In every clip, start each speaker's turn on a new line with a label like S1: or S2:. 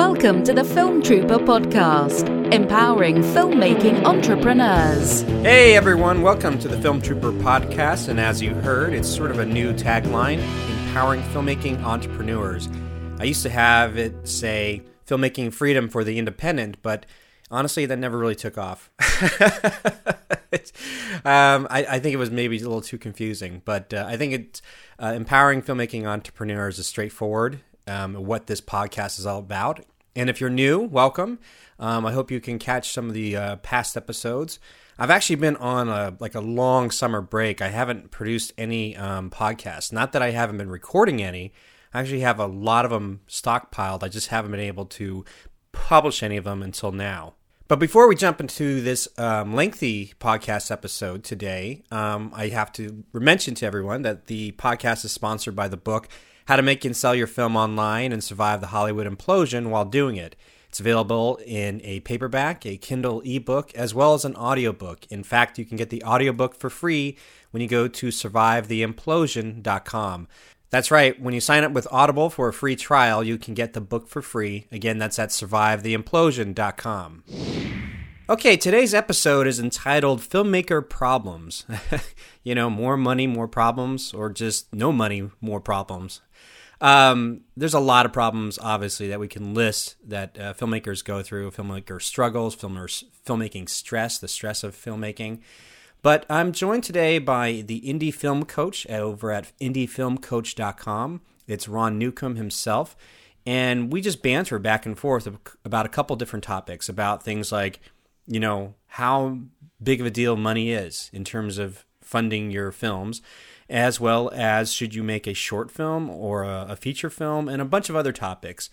S1: Welcome to the Film Trooper podcast, empowering filmmaking entrepreneurs.
S2: Hey everyone, welcome to the Film Trooper podcast. And as you heard, it's sort of a new tagline empowering filmmaking entrepreneurs. I used to have it say filmmaking freedom for the independent, but honestly, that never really took off. um, I, I, think it was maybe a little too confusing, but uh, I think it's uh, empowering filmmaking entrepreneurs is straightforward. Um, what this podcast is all about. And if you're new, welcome. Um, I hope you can catch some of the uh, past episodes. I've actually been on a like a long summer break. I haven't produced any um, podcasts. Not that I haven't been recording any. I actually have a lot of them stockpiled. I just haven't been able to publish any of them until now. But before we jump into this um, lengthy podcast episode today, um, I have to mention to everyone that the podcast is sponsored by the book How to Make and Sell Your Film Online and Survive the Hollywood Implosion While Doing It. It's available in a paperback, a Kindle ebook, as well as an audiobook. In fact, you can get the audiobook for free when you go to survivetheimplosion.com. That's right. When you sign up with Audible for a free trial, you can get the book for free. Again, that's at survivetheimplosion.com. Okay, today's episode is entitled Filmmaker Problems. you know, more money, more problems, or just no money, more problems. Um, there's a lot of problems, obviously, that we can list that uh, filmmakers go through, filmmaker struggles, filmmakers, filmmaking stress, the stress of filmmaking. But I'm joined today by the indie film coach over at indiefilmcoach.com. It's Ron Newcomb himself. And we just banter back and forth about a couple different topics about things like, you know, how big of a deal money is in terms of funding your films, as well as should you make a short film or a, feature film, and a bunch of other topics.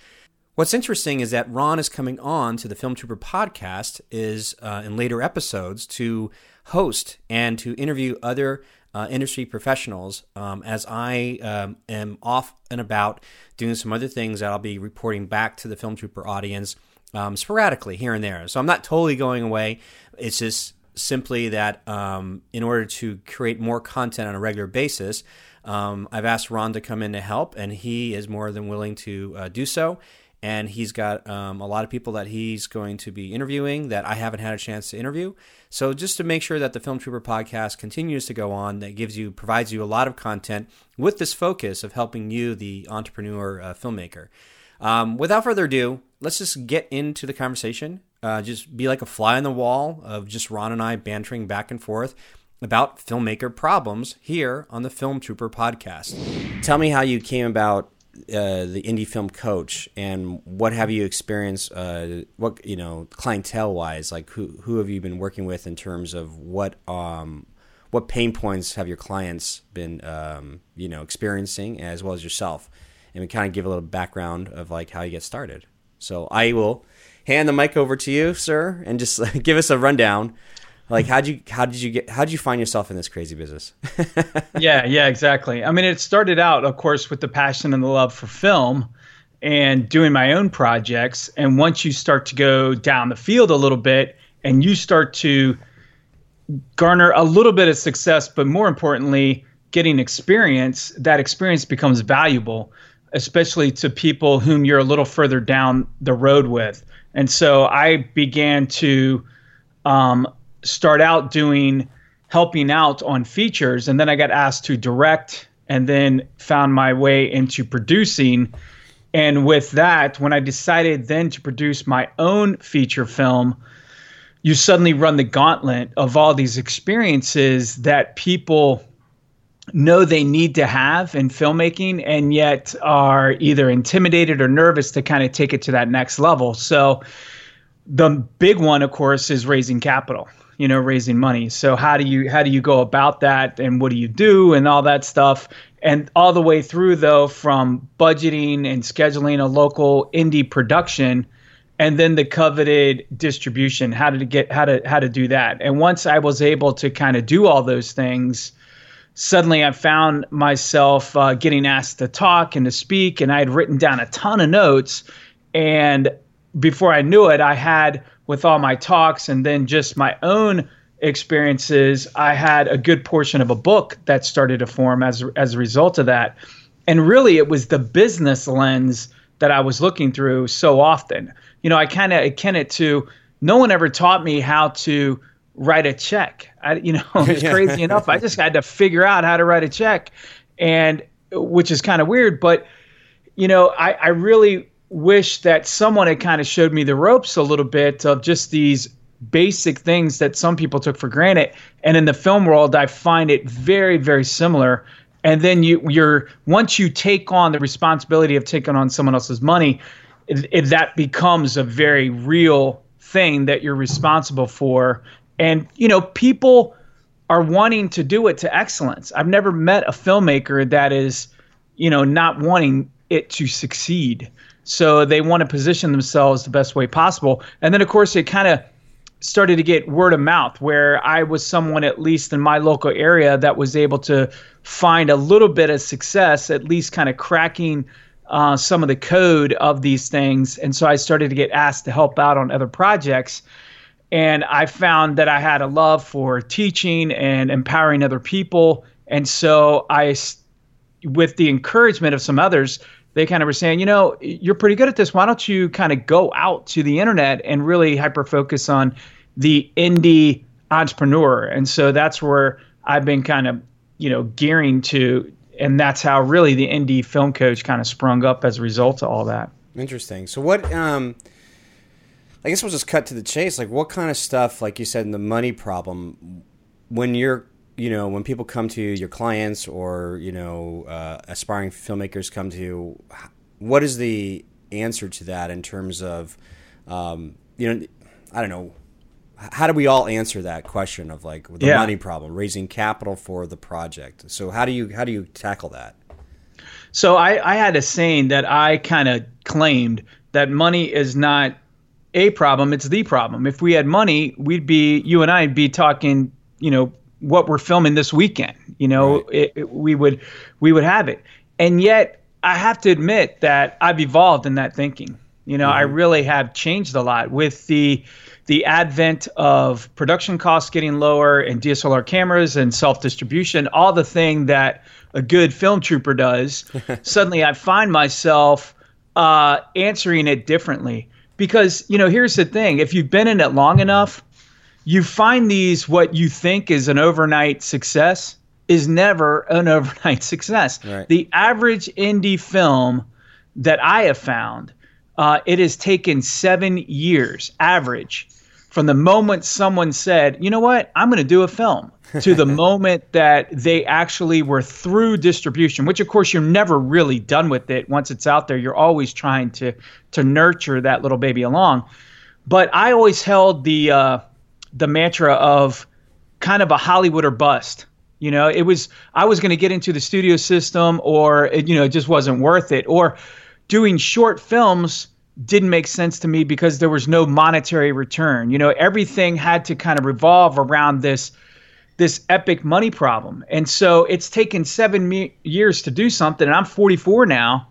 S2: What's interesting is that Ron is coming on to the Film Trooper podcast is uh, in later episodes to host and to interview other uh, industry professionals um, as I um, am off and about doing some other things that I'll be reporting back to the Film Trooper audience um, sporadically here and there. So I'm not totally going away. It's just simply that um, in order to create more content on a regular basis, um, I've asked Ron to come in to help, and he is more than willing to uh, do so and he's got um, a lot of people that he's going to be interviewing that I haven't had a chance to interview. So just to make sure that the Film Trooper podcast continues to go on, that gives you provides you a lot of content with this focus of helping you, the entrepreneur uh, filmmaker. Um, without further ado, let's just get into the conversation. Uh, just be like a fly on the wall of just Ron and I bantering back and forth about filmmaker problems here on the Film Trooper podcast. Tell me how you came about uh, the indie film coach, and what have you experienced? Uh, what you know, clientele wise, like who who have you been working with in terms of what um, what pain points have your clients been um, you know experiencing as well as yourself, and we kind of give a little background of like how you get started. So I will hand the mic over to you, sir, and just give us a rundown. Like how'd you how did you get how did you find yourself in this crazy business?
S3: Yeah yeah exactly. I mean it started out of course with the passion and the love for film and doing my own projects. And once you start to go down the field a little bit and you start to garner a little bit of success but more importantly getting experience that experience becomes valuable especially to people whom you're a little further down the road with and so i began to um, start out doing helping out on features and then I got asked to direct and then found my way into producing. And with that when I decided then to produce my own feature film you suddenly run the gauntlet of all these experiences that people know they need to have in filmmaking and yet are either intimidated or nervous to kind of take it to that next level. So the big one of course is raising capital you know raising money. So how do you how do you go about that and what do you do and all that stuff? And all the way through though from budgeting and scheduling a local indie production and then the coveted distribution. How to get how to how to do that? And once i was able to kind of do all those things suddenly i found myself uh, getting asked to talk and to speak and i had written down a ton of notes and before i knew it i had with all my talks and then just my own experiences, I had a good portion of a book that started to form as as a result of that. And really, it was the business lens that I was looking through so often. You know, I kind of akin it to no one ever taught me how to write a check. I, you know, it's crazy enough. I just had to figure out how to write a check, and which is kind of weird. But you know, I, I really wish that someone had kind of showed me the ropes a little bit of just these basic things that some people took for granted. And in the film world, I find it very, very similar. And then you, you're once you take on the responsibility of taking on someone else's money, it, it, that becomes a very real thing that you're responsible for. And you know, people are wanting to do it to excellence. I've never met a filmmaker that is, you know, not wanting it to succeed. So they want to position themselves the best way possible. And then, of course, it kind of started to get word of mouth where I was someone, at least in my local area, that was able to find a little bit of success, at least kind of cracking uh, some of the code of these things. And so I started to get asked to help out on other projects. And I found that I had a love for teaching and empowering other people. And so I, with the encouragement of some others, they kind of were saying, you know, you're pretty good at this. Why don't you kind of go out to the internet and really hyper focus on the indie entrepreneur? And so that's where I've been kind of, you know, gearing to. And that's how really the indie film coach kind of sprung up as a result of all that.
S2: Interesting. So, what, um, I guess we'll just cut to the chase. Like, what kind of stuff, like you said, in the money problem, when you're you know, when people come to you, your clients or you know, uh, aspiring filmmakers come to you, what is the answer to that in terms of, um, you know, I don't know, how do we all answer that question of like the yeah. money problem, raising capital for the project? So how do you how do you tackle that?
S3: So I, I had a saying that I kind of claimed that money is not a problem; it's the problem. If we had money, we'd be you and I'd be talking, you know, what we're filming this weekend. You know, right. it, it, we would we would have it, and yet I have to admit that I've evolved in that thinking. You know, mm-hmm. I really have changed a lot with the the advent of production costs getting lower and DSLR cameras and self distribution, all the thing that a good film trooper does. suddenly, I find myself uh, answering it differently because you know here's the thing: if you've been in it long enough you find these what you think is an overnight success is never an overnight success. Right. The average indie film that I have found, uh, it has taken seven years, average, from the moment someone said, you know what, I'm going to do a film, to the moment that they actually were through distribution, which of course you're never really done with it. Once it's out there, you're always trying to to nurture that little baby along. But I always held the uh, the mantra of kind of a Hollywood or bust. You know, it was I was going to get into the studio system, or it, you know, it just wasn't worth it. Or doing short films didn't make sense to me because there was no monetary return. You know, everything had to kind of revolve around this this epic money problem. And so it's taken seven me- years to do something, and I'm 44 now.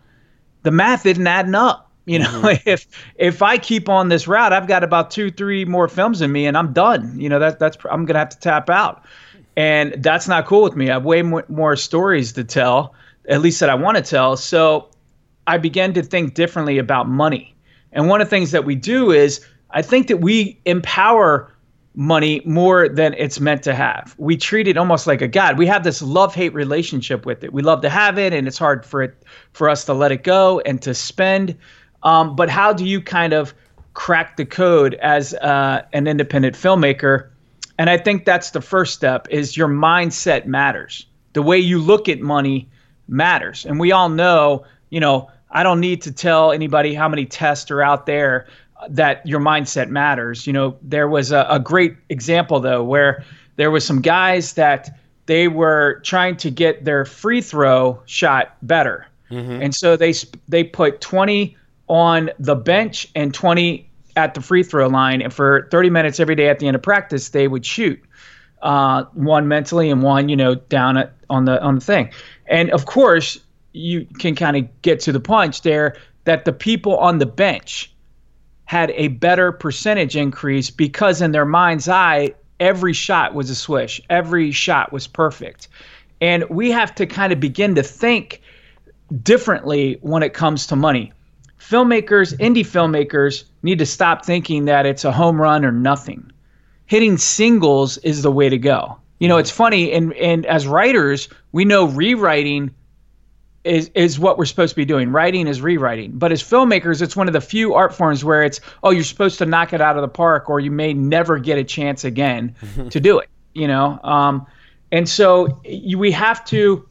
S3: The math isn't adding up. You know, mm-hmm. if if I keep on this route, I've got about two, three more films in me, and I'm done. You know, that that's I'm gonna have to tap out, and that's not cool with me. I have way more, more stories to tell, at least that I want to tell. So I began to think differently about money, and one of the things that we do is I think that we empower money more than it's meant to have. We treat it almost like a god. We have this love-hate relationship with it. We love to have it and it's hard for it for us to let it go and to spend. Um, but how do you kind of crack the code as uh, an independent filmmaker? And I think that's the first step is your mindset matters. The way you look at money matters. And we all know, you know, I don't need to tell anybody how many tests are out there that your mindset matters. You know, there was a, a great example though where there was some guys that they were trying to get their free throw shot better. Mm-hmm. And so they they put 20 on the bench and 20 at the free throw line. And for 30 minutes every day at the end of practice, they would shoot uh, one mentally and one, you know, down at, on the on the thing. And of course, you can kind of get to the punch there that the people on the bench had a better percentage increase because in their mind's eye, every shot was a swish, every shot was perfect. And we have to kind of begin to think differently when it comes to money filmmakers, indie filmmakers, need to stop thinking that it's a home run or nothing. Hitting singles is the way to go. You know, it's funny, and and as writers, we know rewriting is is what we're supposed to be doing. Writing is rewriting. But as filmmakers, it's one of the few art forms where it's oh, you're supposed to knock it out of the park, or you may never get a chance again to do it. You know, um, and so you, we have to.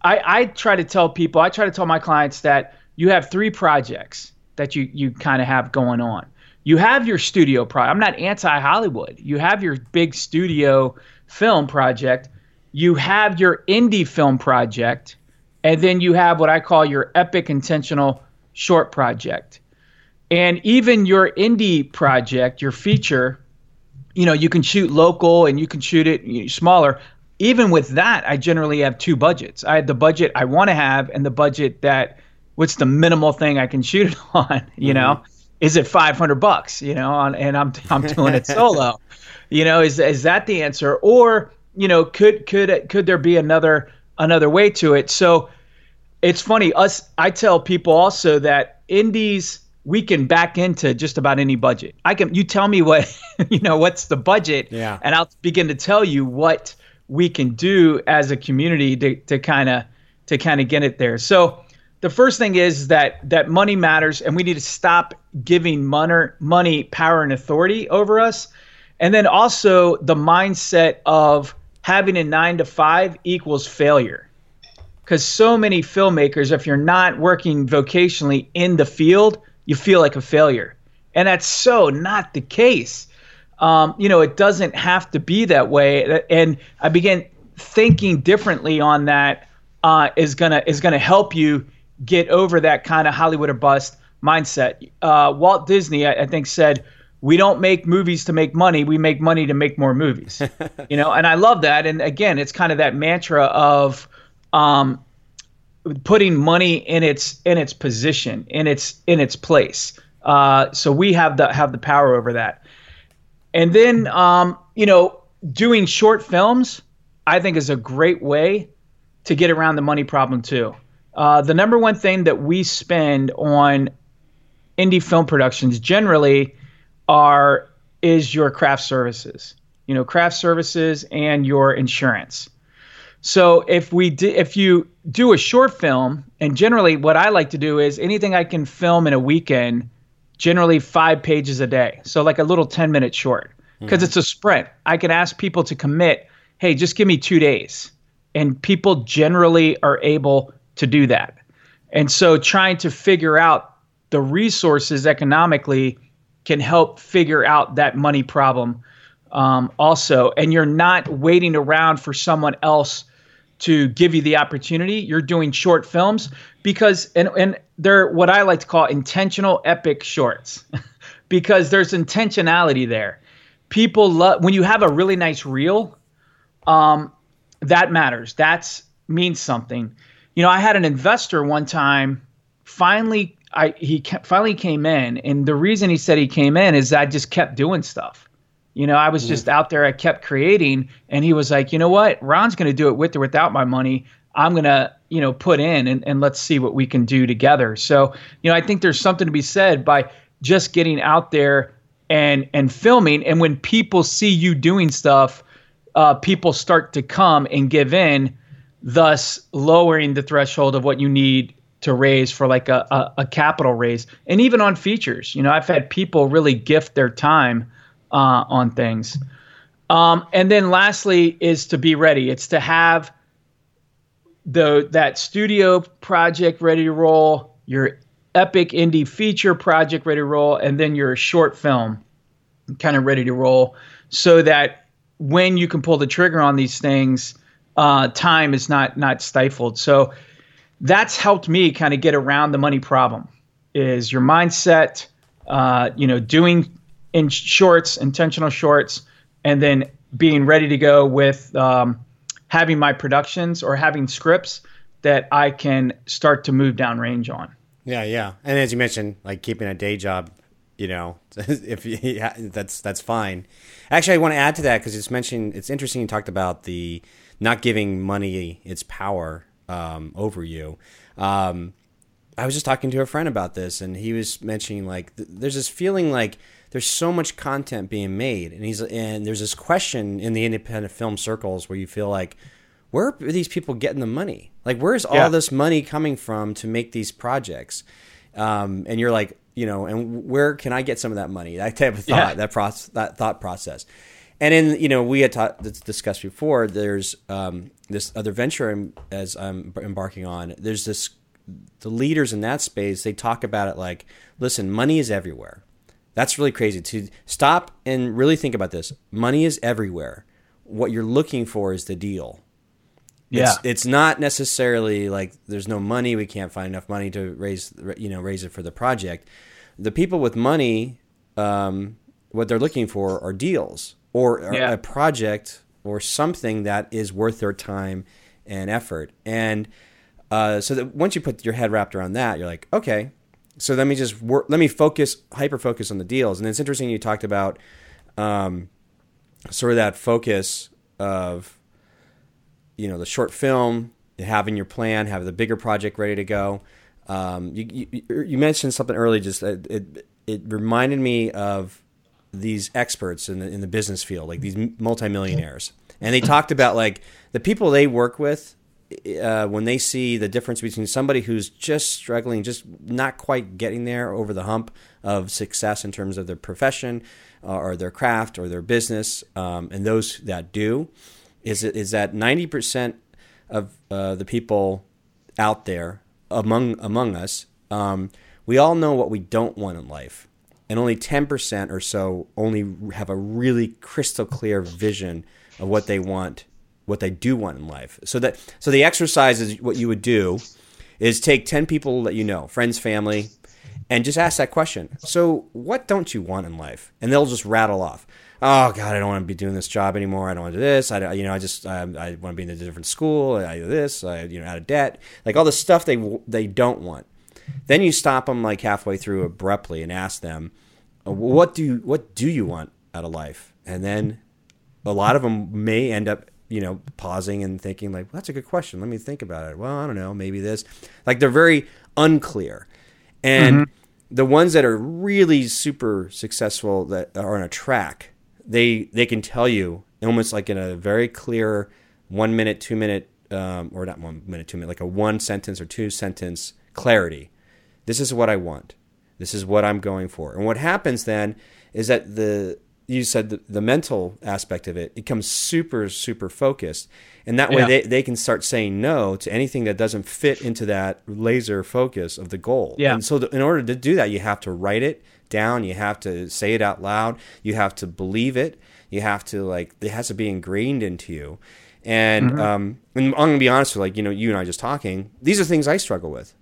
S3: I, I try to tell people, I try to tell my clients that you have three projects that you you kind of have going on. You have your studio project. I'm not anti Hollywood. You have your big studio film project. You have your indie film project and then you have what I call your epic intentional short project. And even your indie project, your feature, you know, you can shoot local and you can shoot it smaller. Even with that, I generally have two budgets. I have the budget I want to have and the budget that what's the minimal thing I can shoot it on, you mm-hmm. know? Is it 500 bucks, you know, on, and I'm I'm doing it solo. you know, is is that the answer or, you know, could could could there be another another way to it? So it's funny us i tell people also that indies we can back into just about any budget i can you tell me what you know what's the budget
S2: yeah.
S3: and i'll begin to tell you what we can do as a community to to kind of to kind of get it there so the first thing is that that money matters and we need to stop giving money money power and authority over us and then also the mindset of having a 9 to 5 equals failure because so many filmmakers, if you're not working vocationally in the field, you feel like a failure. And that's so not the case. Um, you know, it doesn't have to be that way. And I began thinking differently on that uh, is gonna is gonna help you get over that kind of Hollywood or bust mindset. Uh, Walt Disney, I, I think, said we don't make movies to make money we make money to make more movies you know and i love that and again it's kind of that mantra of um, putting money in its in its position in its in its place. Uh, so we have the have the power over that. And then um, you know doing short films, I think is a great way to get around the money problem too. Uh, the number one thing that we spend on indie film productions generally are is your craft services. You know, craft services and your insurance. So if we di- if you do a short film, and generally what I like to do is anything I can film in a weekend, generally five pages a day. So like a little ten minute short because mm-hmm. it's a sprint. I can ask people to commit. Hey, just give me two days, and people generally are able to do that. And so trying to figure out the resources economically can help figure out that money problem um, also. And you're not waiting around for someone else to give you the opportunity. You're doing short films because and and they're what I like to call intentional epic shorts because there's intentionality there. People love when you have a really nice reel. Um, that matters. That's means something. You know, I had an investor one time. Finally, I he finally came in, and the reason he said he came in is I just kept doing stuff. You know, I was just mm-hmm. out there, I kept creating, and he was like, you know what? Ron's going to do it with or without my money. I'm going to, you know, put in and, and let's see what we can do together. So, you know, I think there's something to be said by just getting out there and and filming. And when people see you doing stuff, uh, people start to come and give in, thus lowering the threshold of what you need to raise for like a, a, a capital raise. And even on features, you know, I've had people really gift their time uh, on things. Um, and then lastly is to be ready. It's to have the that studio project ready to roll, your epic indie feature project ready to roll, and then your short film kind of ready to roll, so that when you can pull the trigger on these things, uh, time is not not stifled. So that's helped me kind of get around the money problem. Is your mindset, uh, you know, doing in shorts, intentional shorts, and then being ready to go with um, having my productions or having scripts that I can start to move down range on.
S2: Yeah, yeah, and as you mentioned, like keeping a day job, you know, if you, that's that's fine. Actually, I want to add to that because it's mentioned. It's interesting you talked about the not giving money its power um, over you. Um, I was just talking to a friend about this, and he was mentioning like th- there's this feeling like there's so much content being made, and he's and there's this question in the independent film circles where you feel like where are these people getting the money? Like where's all
S3: Yeah.
S2: this money coming from to make these projects? Um, and you're like, you know, and where can I get some of that money? That type of thought,
S3: Yeah.
S2: that process, that thought process. And in you know, we had ta- discussed before. There's um, this other venture I'm, as I'm embarking on. There's this the leaders in that space. They talk about it like, listen, money is everywhere. That's really crazy. To stop and really think about this, money is everywhere. What you're looking for is the deal.
S3: Yeah.
S2: It's, it's not necessarily like there's no money. We can't find enough money to raise, you know, raise it for the project. The people with money, um, what they're looking for are deals or a-
S3: Yeah.
S2: a project or something that is worth their time and effort. And uh, so that once you put your head wrapped around that, you're like, okay, so let me just work, let me focus, hyper focus on the deals. And it's interesting you talked about um, sort of that focus of you know the short film, having your plan, have the bigger project ready to go. Um, you, you, you mentioned something early, just that it it reminded me of these experts in the in the business field, like these multimillionaires, and they talked about like the people they work with. Uh, when they see the difference between somebody who's just struggling, just not quite getting there over the hump of success in terms of their profession uh, or their craft or their business, um, and those that do, is is that ninety percent of uh, the people out there among among us, um, we all know what we don't want in life, and only ten percent or so only have a really crystal clear vision of what they want, what they do want in life. So that so the exercise is what you would do is take ten people that you know, friends, family, and just ask that question. So, what don't you want in life? And they'll just rattle off. Oh God, I don't want to be doing this job anymore. I don't want to do this. I, you know, I just I, I want to be in a different school. I do this. I, you know, out of debt. Like all the stuff they they don't want. Then you stop them like halfway through abruptly and ask them, "What do you, what do you want out of life?" And then a lot of them may end up you know pausing and thinking like well, that's a good question. Let me think about it. Well i don't know maybe this. Like they're very unclear. And the ones that are really super successful that are on a track they they can tell you almost like in a very clear one minute two minute um, or not one minute two minute like a one sentence or two sentence clarity this is what i want. This is what i'm going for. And what happens then is that the you said the, the mental aspect of it becomes super super focused. And that way
S3: Yeah.
S2: they, they can start saying no to anything that doesn't fit into that laser focus of the goal.
S3: Yeah.
S2: and so the, in order to do that you have to write it down. You have to say it out loud. You have to believe it. You have to like it has to be ingrained into you. And um and i'm gonna be honest with like you know you and i just talking these are things i struggle with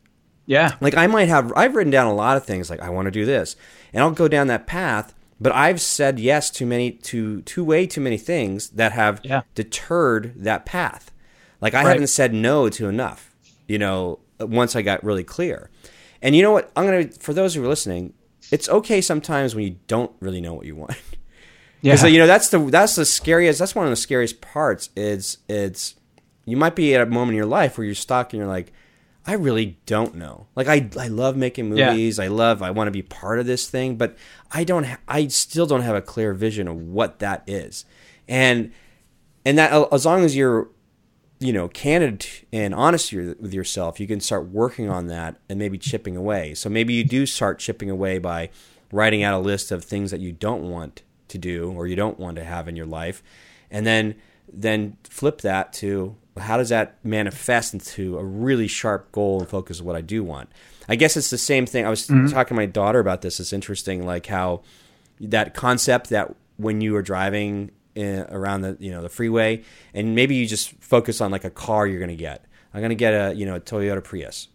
S3: Yeah.
S2: like I might have I've written down a lot of things like I want to do this and I'll go down that path but I've said yes to many to to way too many things that have
S3: Yeah.
S2: deterred that path. Like I
S3: Right.
S2: haven't said no to enough, you know, once I got really clear. And you know what? I'm going to for those who are listening, it's okay sometimes when you don't really know what you want.
S3: Yeah.
S2: So, you know that's the that's the scariest. That's one of the scariest parts. It's it's you might be at a moment in your life where you're stuck and you're like, I really don't know. Like I I love making
S3: Yeah.
S2: movies. I love I want to be part of this thing, but I don't. Ha- I still don't have a clear vision of what that is. And and that as long as you're you know candid and honest with yourself you can start working on that and maybe chipping away so maybe you do start chipping away by writing out a list of things that you don't want to do or you don't want to have in your life and then then flip that to how does that manifest into a really sharp goal and focus of what I do want? I guess it's the same thing. I was mm-hmm. talking to my daughter about this. It's interesting like how that concept that when you are driving in, around the you know the freeway and maybe you just focus on like a car you're going to get. I'm going to get a you know a toyota prius.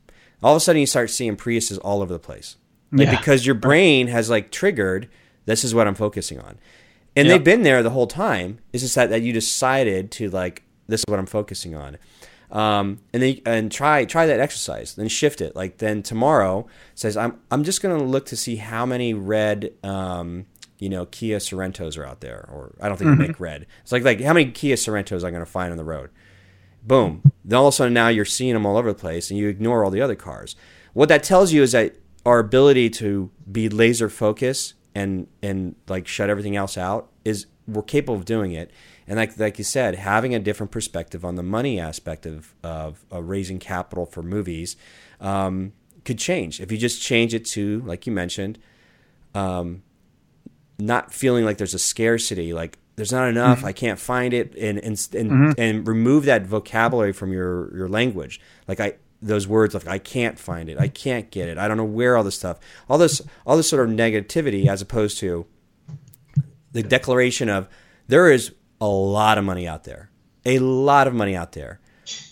S2: All of a sudden you start seeing priuses all over the place. Like,
S3: Yeah.
S2: because your brain has like triggered this is what i'm focusing on. And
S3: Yep.
S2: they've been there the whole time. It's just that, that you decided to like this is what i'm focusing on. Um, and then and try try that exercise then shift it. Like then tomorrow says i'm i'm just going to look to see how many red um, you know kia sorentos are out there or i don't think they make red. It's like like how many kia sorentos are i'm going to find on the road? Boom. Then all of a sudden now you're seeing them all over the place and you ignore all the other cars. What that tells you is that our ability to be laser focused and and like shut everything else out is we're capable of doing it. And like like you said, having a different perspective on the money aspect of of, of raising capital for movies um, could change if you just change it to like you mentioned, um, not feeling like there's a scarcity, like there's not enough, mm-hmm. I can't find it, and and and, mm-hmm. and remove that vocabulary from your your language. Like I those words like I can't find it, I can't get it, I don't know where all this stuff, all this all this sort of negativity, as opposed to the declaration of there is a lot of money out there, a lot of money out there.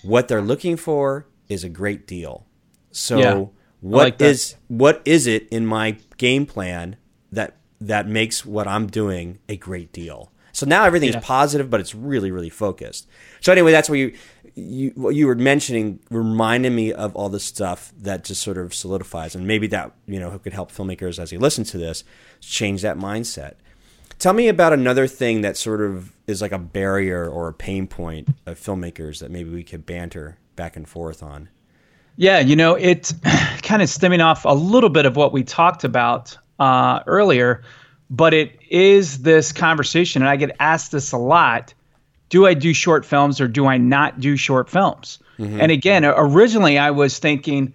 S2: What they're looking for is a great deal. So yeah, what like is what is it in my game plan that that makes what I'm doing a great deal? So now everything's yeah. positive, but it's really really focused. So anyway, that's what you you what you were mentioning reminded me of all the stuff that just sort of solidifies, and maybe that you know could help filmmakers as they listen to this change that mindset. Tell me about another thing that sort of is like a barrier or a pain point of filmmakers that maybe we could banter back and forth on.
S3: Yeah, you know, it kind of stemming off a little bit of what we talked about uh, earlier, but it is this conversation, and I get asked this a lot do I do short films or do I not do short films? Mm-hmm. And again, originally I was thinking,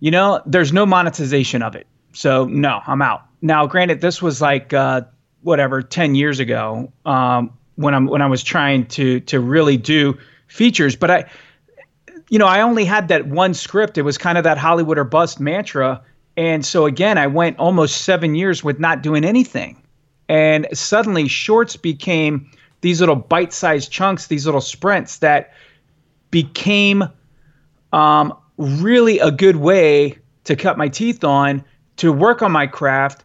S3: you know, there's no monetization of it. So no, I'm out. Now, granted, this was like uh, whatever 10 years ago um, when I'm when I was trying to to really do features, but I you know, I only had that one script. It was kind of that Hollywood or bust mantra. And so again, I went almost 7 years with not doing anything. And suddenly shorts became these little bite-sized chunks, these little sprints that became um, really a good way to cut my teeth on, to work on my craft,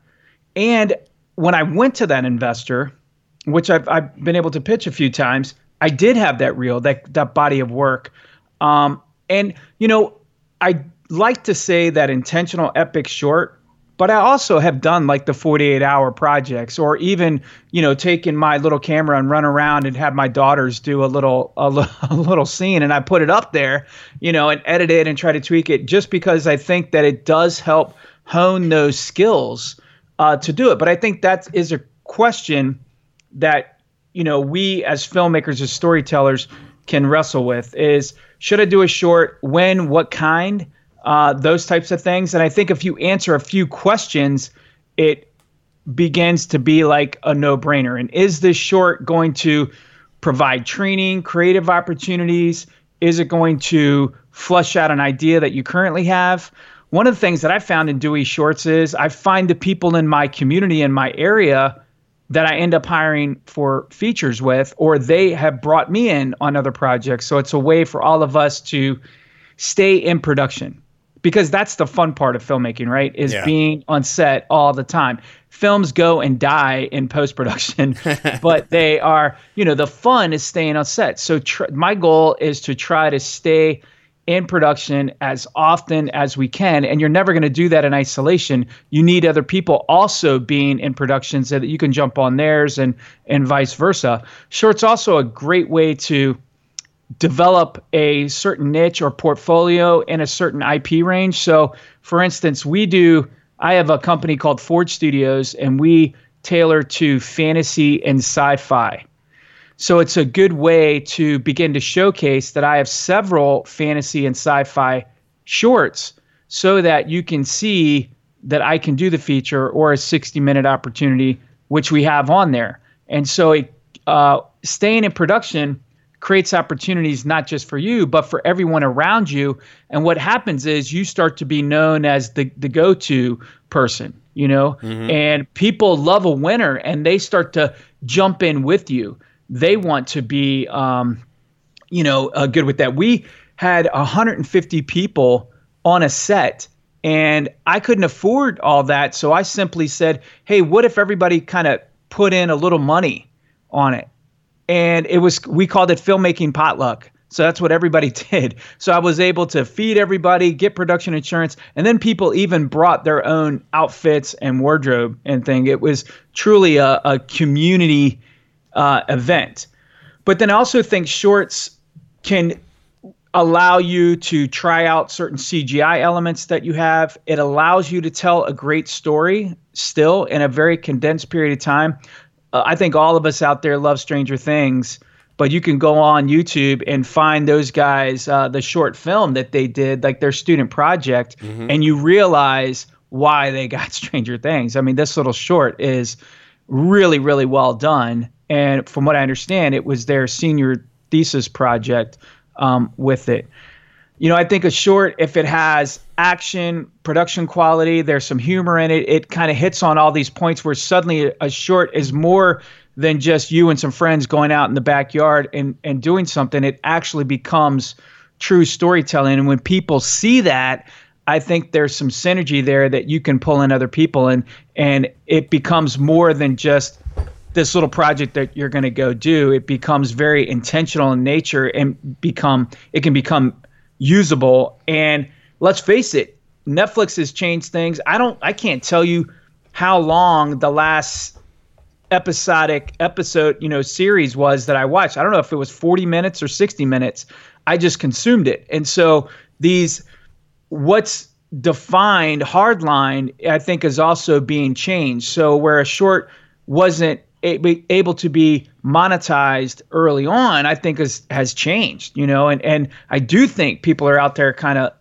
S3: and when I went to that investor, which I've, I've been able to pitch a few times, I did have that reel, that, that body of work. Um, and, you know, I like to say that intentional epic short, but I also have done like the 48 hour projects or even, you know, taking my little camera and run around and have my daughters do a little, a, a little scene and I put it up there, you know, and edit it and try to tweak it just because I think that it does help hone those skills uh, to do it. But I think that is a question that you know we as filmmakers, as storytellers, can wrestle with: is should I do a short? When? What kind? Uh, those types of things. And I think if you answer a few questions, it begins to be like a no-brainer. And is this short going to provide training, creative opportunities? Is it going to flush out an idea that you currently have? One of the things that I found in Dewey Shorts is I find the people in my community in my area that I end up hiring for features with, or they have brought me in on other projects. So it's a way for all of us to stay in production because that's the fun part of filmmaking, right? Is yeah. being on set all the time. Films go and die in post production, but they are, you know, the fun is staying on set. So tr- my goal is to try to stay in production as often as we can. And you're never going to do that in isolation. You need other people also being in production so that you can jump on theirs and and vice versa. Short's also a great way to develop a certain niche or portfolio in a certain IP range. So, for instance, we do I have a company called Forge Studios and we tailor to fantasy and sci-fi. So it's a good way to begin to showcase that I have several fantasy and sci fi shorts so that you can see that I can do the feature or a 60 minute opportunity, which we have on there. And so it, uh, staying in production creates opportunities not just for you, but for everyone around you. And what happens is you start to be known as the, the go to person, you know, mm-hmm. and people love a winner and they start to jump in with you they want to be, um, you know, uh, good with that. We had 150 people on a set and I couldn't afford all that. So I simply said, hey, what if everybody kind of put in a little money on it? And it was, we called it filmmaking potluck. So that's what everybody did. So I was able to feed everybody, get production insurance, and then people even brought their own outfits and wardrobe and thing. It was truly a, a community uh, event. But then I also think shorts can allow you to try out certain CGI elements that you have. It allows you to tell a great story still in a very condensed period of time. Uh, I think all of us out there love Stranger Things, but you can go on YouTube and find those guys, uh, the short film that they did, like their student project, mm-hmm. and you realize why they got Stranger Things. I mean, this little short is really, really well done. And from what I understand, it was their senior thesis project um, with it. You know, I think a short, if it has action, production quality, there's some humor in it, it kind of hits on all these points where suddenly a short is more than just you and some friends going out in the backyard and, and doing something. It actually becomes true storytelling. And when people see that, I think there's some synergy there that you can pull in other people and and it becomes more than just this little project that you're going to go do. It becomes very intentional in nature and become it can become usable. And let's face it, Netflix has changed things. I don't I can't tell you how long the last episodic episode, you know, series was that I watched. I don't know if it was 40 minutes or 60 minutes. I just consumed it. And so these what's defined hardline, I think, is also being changed. So where a short wasn't able to be monetized early on, I think is, has changed. You know, and and I do think people are out there kind of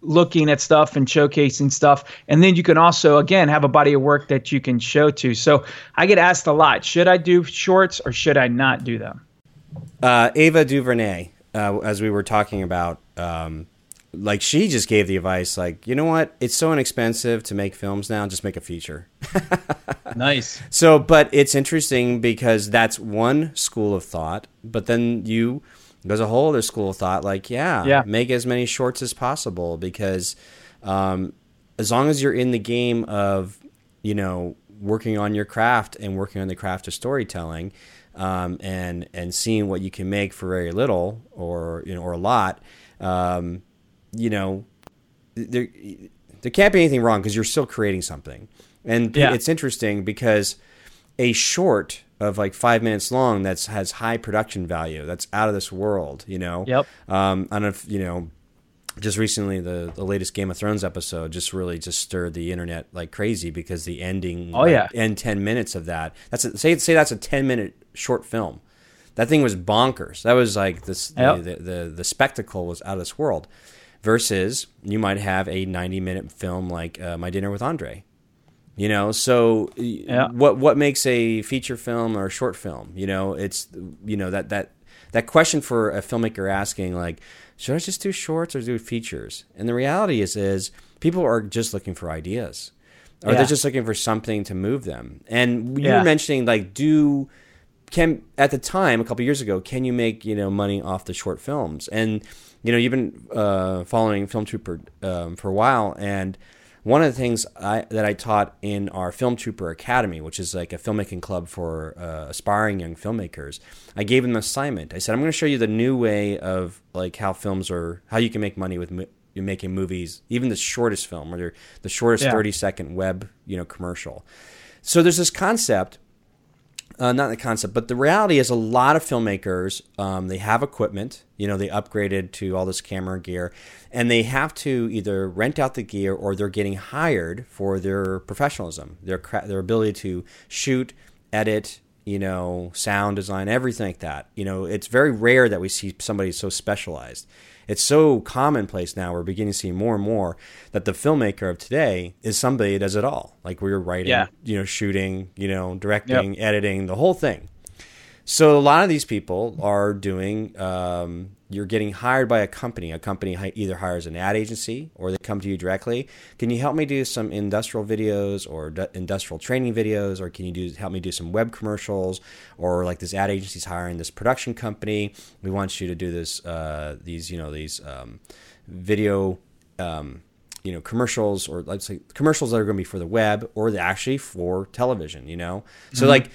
S3: looking at stuff and showcasing stuff and then you can also again have a body of work that you can show to so i get asked a lot should i do shorts or should i not do them
S2: uh, ava duvernay uh, as we were talking about um, like she just gave the advice like you know what? It's so inexpensive to make films now just make a feature.
S3: Nice.
S2: So but it's interesting because that's one school of thought but then you there's a whole other school of thought like yeah, yeah. make as many shorts as possible because um, as long as you're in the game of you know working on your craft and working on the craft of storytelling um, and and seeing what you can make for very little or you know or a lot um, you know, there there can't be anything wrong because you're still creating something. And yeah. it's interesting because a short of like five minutes long that's has high production value that's out of this world. You know.
S3: Yep.
S2: Um, I don't know if you know. Just recently, the, the latest Game of Thrones episode just really just stirred the internet like crazy because the ending,
S3: oh like, yeah,
S2: end ten minutes of that. That's a, say say that's a ten minute short film. That thing was bonkers. That was like this yep. the, the, the the spectacle was out of this world versus you might have a 90 minute film like uh, My Dinner with Andre. You know, so yeah. what what makes a feature film or a short film? You know, it's you know that that that question for a filmmaker asking like, should I just do shorts or do features? And the reality is is people are just looking for ideas, or yeah. they're just looking for something to move them. And you yeah. were mentioning like, do can at the time a couple years ago, can you make you know money off the short films? And you know, you've been uh, following Film Trooper um, for a while, and one of the things I, that I taught in our Film Trooper Academy, which is like a filmmaking club for uh, aspiring young filmmakers, I gave them an assignment. I said, I'm going to show you the new way of like how films are, how you can make money with mo- making movies, even the shortest film or the shortest yeah. 30 second web, you know, commercial. So there's this concept uh, not the concept, but the reality is a lot of filmmakers um, they have equipment. You know, they upgraded to all this camera gear, and they have to either rent out the gear or they're getting hired for their professionalism, their their ability to shoot, edit, you know, sound design, everything like that. You know, it's very rare that we see somebody so specialized it's so commonplace now. We're beginning to see more and more that the filmmaker of today is somebody that does it all. Like we are writing, yeah. you know, shooting, you know, directing, yep. editing, the whole thing. So a lot of these people are doing. Um, you're getting hired by a company. A company either hires an ad agency or they come to you directly. Can you help me do some industrial videos or industrial training videos, or can you do help me do some web commercials? Or like this ad agency's hiring this production company. We want you to do this. Uh, these you know these um, video. Um, you know commercials or let's say commercials that are going to be for the web or actually for television you know so mm-hmm. like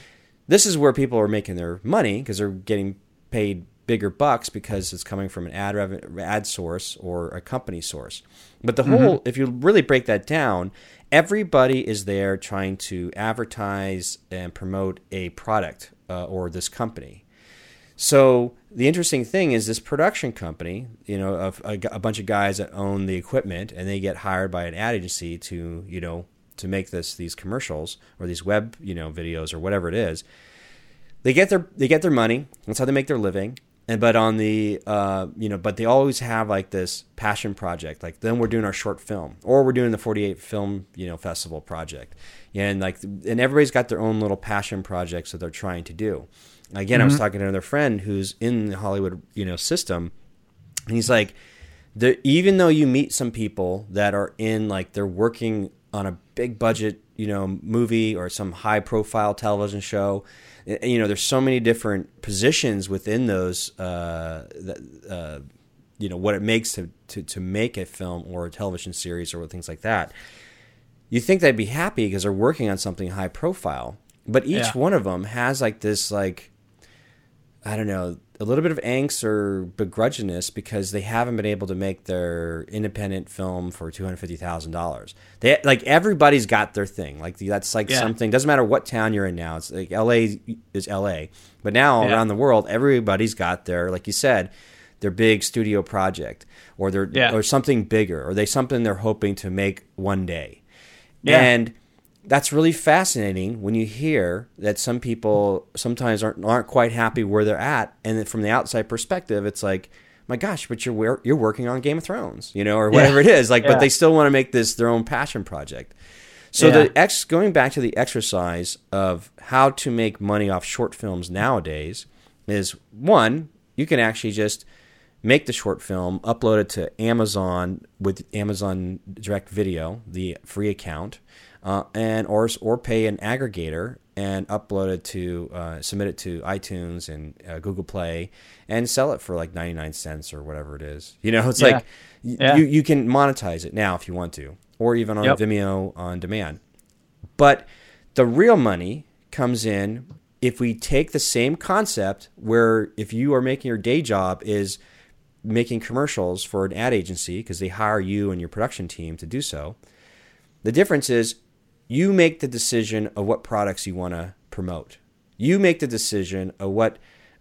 S2: this is where people are making their money because they're getting paid bigger bucks because it's coming from an ad rev- ad source or a company source. But the mm-hmm. whole, if you really break that down, everybody is there trying to advertise and promote a product uh, or this company. So the interesting thing is this production company, you know, of a, a, bunch of guys that own the equipment, and they get hired by an ad agency to, you know, to make this these commercials or these web, you know, videos or whatever it is. They get their they get their money. That's how they make their living. And but on the uh, you know, but they always have like this passion project. Like then we're doing our short film, or we're doing the 48 film you know festival project, and like and everybody's got their own little passion projects that they're trying to do. Again, mm-hmm. I was mm-hmm. talking to another friend who's in the Hollywood, you know, system, and he's like, even though you meet some people that are in like they're working on a big budget, you know, movie or some high profile television show, you know, there's so many different positions within those, uh, uh, you know, what it makes to, to to make a film or a television series or things like that. You think they'd be happy because they're working on something high profile, but each yeah. one of them has like this like I don't know, a little bit of angst or begrudgingness because they haven't been able to make their independent film for two hundred fifty thousand dollars. They like everybody's got their thing. Like that's like yeah. something. Doesn't matter what town you're in now. It's like L.A. is L.A. But now yeah. around the world, everybody's got their like you said, their big studio project or their yeah. or something bigger or they something they're hoping to make one day. And that's really fascinating when you hear that some people sometimes aren't aren't quite happy where they're at, and from the outside perspective, it's like, my gosh, but you're you're working on Game of Thrones, you know, or whatever yeah. it is. Like, yeah. but they still want to make this their own passion project. So yeah. the ex going back to the exercise of how to make money off short films nowadays is one, you can actually just make the short film, upload it to Amazon with Amazon Direct Video, the free account uh, and or or pay an aggregator and upload it to uh, submit it to iTunes and uh, Google Play and sell it for like 99 cents or whatever it is. You know, it's yeah. like yeah. you you can monetize it now if you want to or even on yep. Vimeo on demand. But the real money comes in if we take the same concept where if you are making your day job is making commercials for an ad agency because they hire you and your production team to do so. The difference is you make the decision of what products you want to promote. You make the decision of what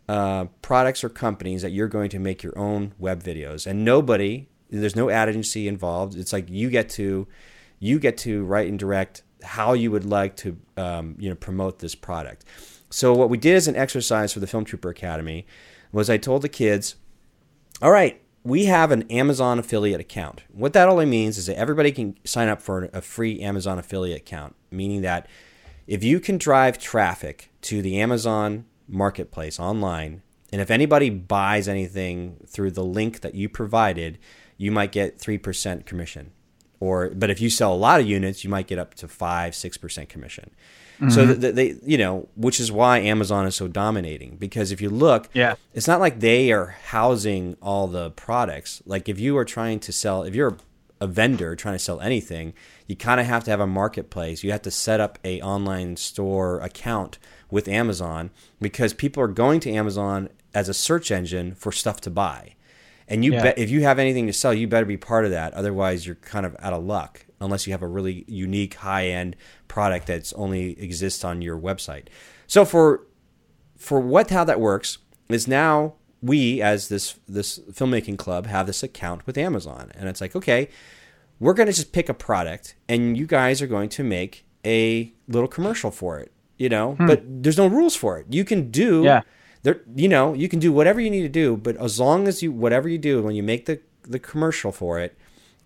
S2: uh, products or companies that you're going to make your own web videos, and nobody, there's no ad agency involved. It's like you get to, you get to write and direct how you would like to, um, you know, promote this product. So what we did as an exercise for the Film Trooper Academy was I told the kids, all right, we have an Amazon affiliate account. What that only means is that everybody can sign up for a free Amazon affiliate account, meaning that if you can drive traffic to the Amazon marketplace online, and if anybody buys anything through the link that you provided, you might get 3% commission. Or but if you sell a lot of units, you might get up to 5, 6% commission. Mm-hmm. So they, you know, which is why Amazon is so dominating. Because if you look,
S3: yeah,
S2: it's not like they are housing all the products. Like if you are trying to sell, if you're a vendor trying to sell anything, you kind of have to have a marketplace. You have to set up a online store account with Amazon because people are going to Amazon as a search engine for stuff to buy. And you yeah. bet if you have anything to sell, you better be part of that. Otherwise, you're kind of out of luck unless you have a really unique high end product that's only exists on your website. So for for what how that works is now we as this this filmmaking club have this account with Amazon and it's like okay we're going to just pick a product and you guys are going to make a little commercial for it you know hmm. but there's no rules for it you can do
S3: yeah
S2: there you know you can do whatever you need to do but as long as you whatever you do when you make the the commercial for it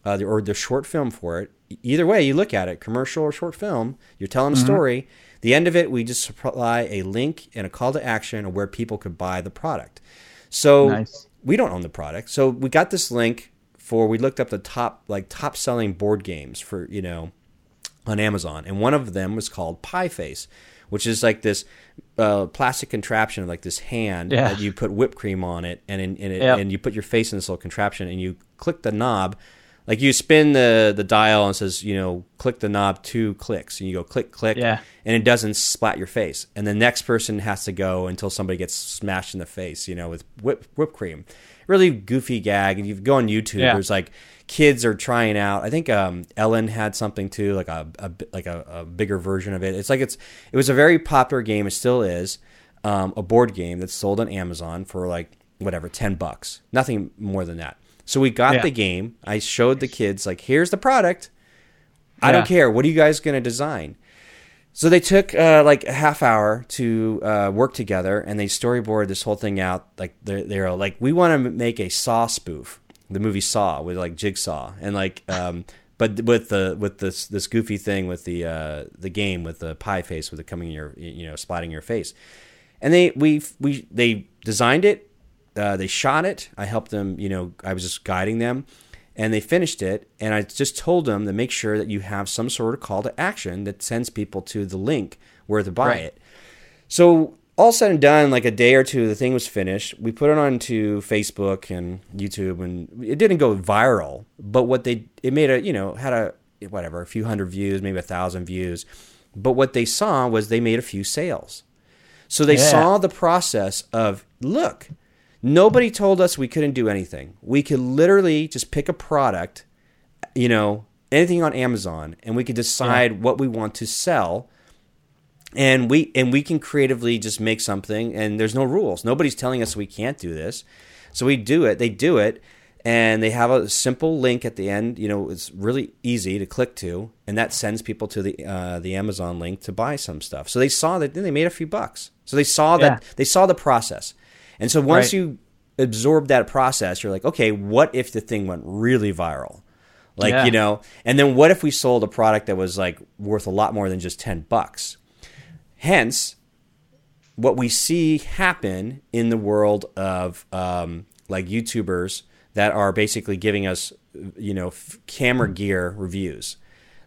S2: uh, or the short film for it either way you look at it, commercial or short film, you're telling a mm-hmm. story. The end of it, we just supply a link and a call to action of where people could buy the product. So nice. we don't own the product. So we got this link for we looked up the top like top selling board games for you know on Amazon, and one of them was called Pie Face, which is like this uh, plastic contraption, like this hand yeah. that you put whipped cream on it, and in, in it, yep. and you put your face in this little contraption, and you click the knob like you spin the the dial and says you know click the knob two clicks and you go click click
S3: yeah.
S2: and it doesn't splat your face and the next person has to go until somebody gets smashed in the face you know with whip, whipped cream really goofy gag and you go on youtube yeah. there's like kids are trying out i think um, ellen had something too like a, a like a, a, bigger version of it it's like it's it was a very popular game it still is um, a board game that's sold on amazon for like whatever, 10 bucks. Nothing more than that. So we got
S3: Yeah.
S2: the game. I showed the kids, like, here's the product. I don't care. What are you guys going to design? So they took uh, like a half hour to uh, work together, and they storyboard this whole thing out. Like they're, they're like, we want to make a Saw spoof, the movie Saw with like Jigsaw, and like, um, but with the with this this goofy thing with the uh, the game with the pie face with it coming in your you know splatting your face, and they we we they designed it, uh, they shot it. I helped them, you know, I was just guiding them, and they finished it. And I just told them to make sure that you have some sort of call to action that sends people to the link where to buy
S3: Right.
S2: it. So all said and done, like a day or two, the thing was finished. We put it onto Facebook and YouTube, and it didn't go viral. But what they it made a you know had a whatever a few hundred views, maybe a thousand views. But what they saw was they made a few sales. So they
S3: Yeah.
S2: saw the process of look, nobody told us we couldn't do anything. We could literally just pick a product, you know, anything on Amazon, and we could decide what we want to sell. And we and we can creatively just make something, and there's no rules. Nobody's telling us we can't do this, so we do it. They do it, and they have a simple link at the end. You know, it's really easy to click to, and that sends people to the uh, the Amazon link to buy some stuff. So they saw that then they made a few bucks. So they saw that
S3: Yeah.
S2: they saw the process, and so once
S3: Right.
S2: you absorb that process, you're like, okay, what if the thing went really viral? Like
S3: Yeah.
S2: you know, and then what if we sold a product that was like worth a lot more than just ten bucks? Hence, what we see happen in the world of um, like YouTubers that are basically giving us, you know, f- camera gear reviews.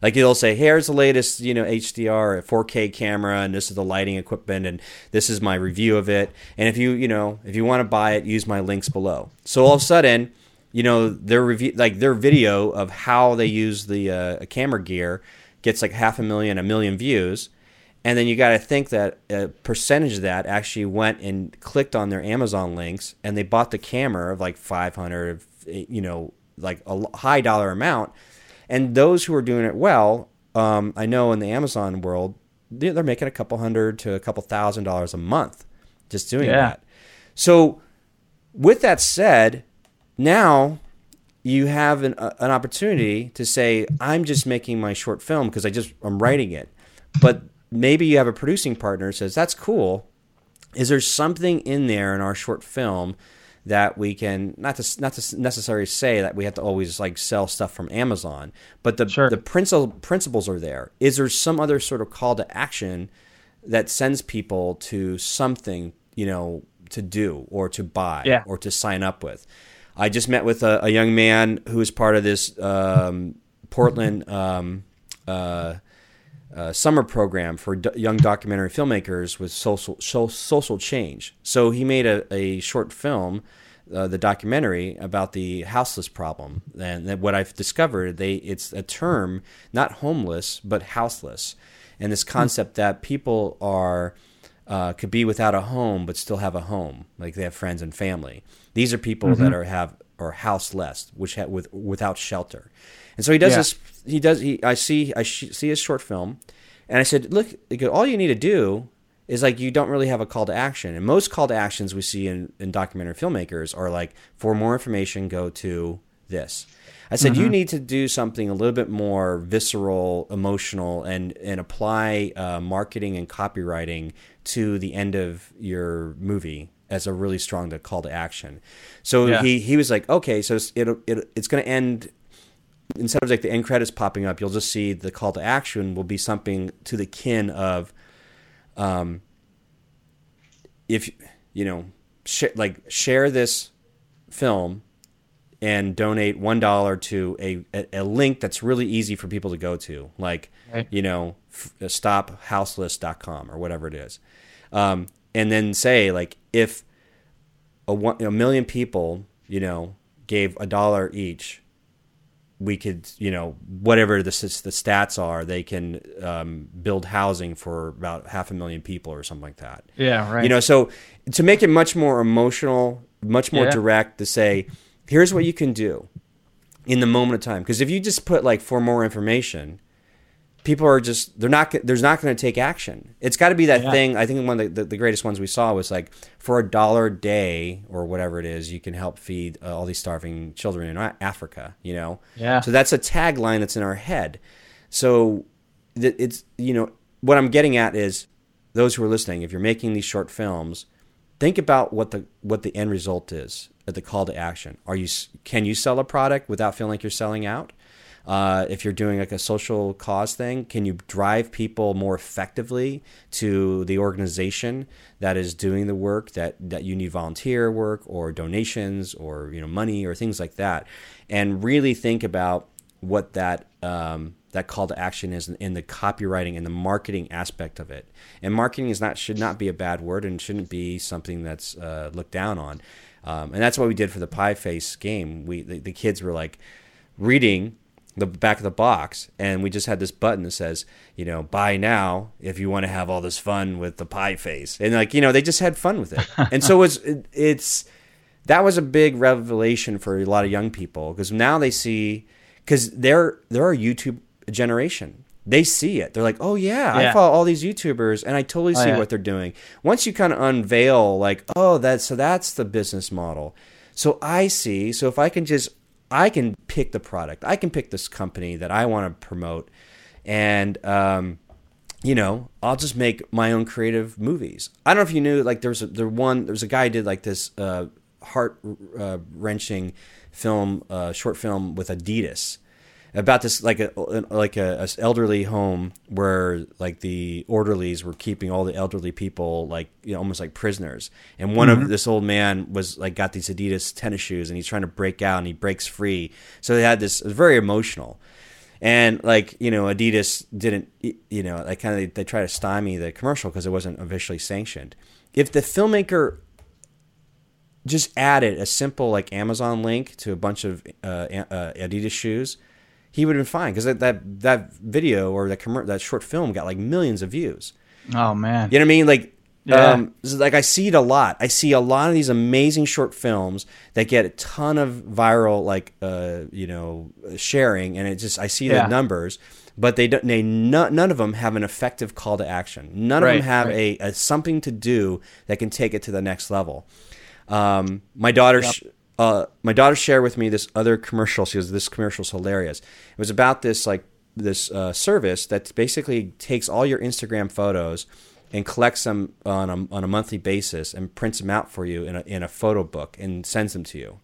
S2: Like they'll say, "Here's the latest, you know, HDR 4K camera, and this is the lighting equipment, and this is my review of it. And if you, you know, if you want to buy it, use my links below." So all of a sudden, you know, their review, like their video of how they use the uh, camera gear, gets like half a million, a million views, and then you got to think that a percentage of that actually went and clicked on their Amazon links and they bought the camera of like 500, you know, like a high dollar amount. And those who are doing it well, um, I know in the Amazon world, they're making a couple hundred to a couple thousand dollars a month just doing
S3: Yeah.
S2: that. So, with that said, now you have an, uh, an opportunity to say, I'm just making my short film because I just I'm writing it. But maybe you have a producing partner who says, That's cool. Is there something in there in our short film that we can not to not to necessarily say that we have to always like sell stuff from Amazon, but the
S3: Sure.
S2: the principal principles are there. Is there some other sort of call to action that sends people to something you know to do or to buy
S3: Yeah.
S2: or to sign up with? I just met with a, a young man who is part of this um, Portland um, uh, uh, summer program for do- young documentary filmmakers with social so, social change. So he made a, a short film, uh, the documentary about the houseless problem. And that what I've discovered, they it's a term not homeless but houseless, and this concept that people are. Uh, could be without a home but still have a home, like they have friends and family. These are people that are have are houseless, which have with without shelter. And so he does
S3: Yeah.
S2: this he does he I see I sh- see his short film and I said look all you need to do is like you don't really have a call to action. And most call to actions we see in, in documentary filmmakers are like for more information go to this. I said you need to do something a little bit more visceral emotional and and apply uh, marketing and copywriting to the end of your movie as a really strong call to action. So
S3: Yeah.
S2: he he was like okay so it's, it'll, it, it's going to end instead of like the end credits popping up, you'll just see the call to action will be something to the kin of, um, if you know, sh- like share this film and donate one dollar to a, a a link that's really easy for people to go to, like
S3: Right.
S2: you know, f- uh, stophouseless.com or whatever it is, um, and then say like if a, one, a million people, you know, gave a dollar each, we could, you know, whatever the, the stats are, they can um, build housing for about half a million people or something like that.
S3: Yeah, right.
S2: You know, so to make it much more emotional, much more
S3: Yeah.
S2: direct, to say, here's what you can do in the moment of time. Because if you just put like for more information, people are just they're not there's not going to take action. It's got to be that
S3: Yeah.
S2: thing. I think one of the, the, greatest ones we saw was like for a dollar a day or whatever it is, you can help feed uh, all these starving children in Africa. You know,
S3: Yeah.
S2: So that's a tagline that's in our head. So it's you know what I'm getting at is those who are listening. If you're making these short films, think about what the what the end result is at the call to action. Are you can you sell a product without feeling like you're selling out? Uh, if you're doing like a social cause thing, can you drive people more effectively to the organization that is doing the work that, that you need volunteer work or donations or you know money or things like that, and really think about what that um, that call to action is in, the copywriting and the marketing aspect of it. And marketing is not should not be a bad word and shouldn't be something that's uh, looked down on. Um, and that's what we did for the pie face game. We the, the kids were like reading the back of the box and we just had this button that says you know buy now if you want to have all this fun with the pie face. And like you know they just had fun with it. And so it's it, it's that was a big revelation for a lot of young people because now they see because they're they're a youtube generation. They see it. They're like oh yeah, i follow all these youtubers and i totally
S3: Oh,
S2: see
S3: yeah.
S2: what they're doing. Once you kind of unveil like oh that's so that's the business model. So i see so if i can just i can pick the product. I can pick this company that i want to promote. And um you know, I'll just make my own creative movies. I don't know if you knew, like, there's there one, there's a guy who did like this uh, heart uh, wrenching film, uh, short film with Adidas about this, like a like a, a elderly home where like the orderlies were keeping all the elderly people like you know almost like prisoners, and one of this old man was like got these Adidas tennis shoes and he's trying to break out and he breaks free, so they had this it was very emotional. And like you know adidas didn't you know like kind of they try to stymie the commercial because it wasn't officially sanctioned. If the filmmaker just added a simple like amazon link to a bunch of uh, uh, adidas shoes he would have been fine because that, that that video or that commer- that short film got like millions of views
S3: Oh man.
S2: you know what I mean? Like,
S3: Yeah.
S2: um, like I see it a lot. I see a lot of these amazing short films that get a ton of viral, like, uh, you know, sharing, and it just I see
S3: Yeah.
S2: the numbers, but they don't. They none, none of them have an effective call to action. None of them have
S3: right.
S2: a, a something to do that can take it to the next level. Um, my daughter. sh Uh, my daughter shared with me this other commercial. She goes, "This commercial's hilarious." It was about this like this uh, service that basically takes all your Instagram photos and collects them on a, on a monthly basis and prints them out for you in a, in a photo book and sends them to you.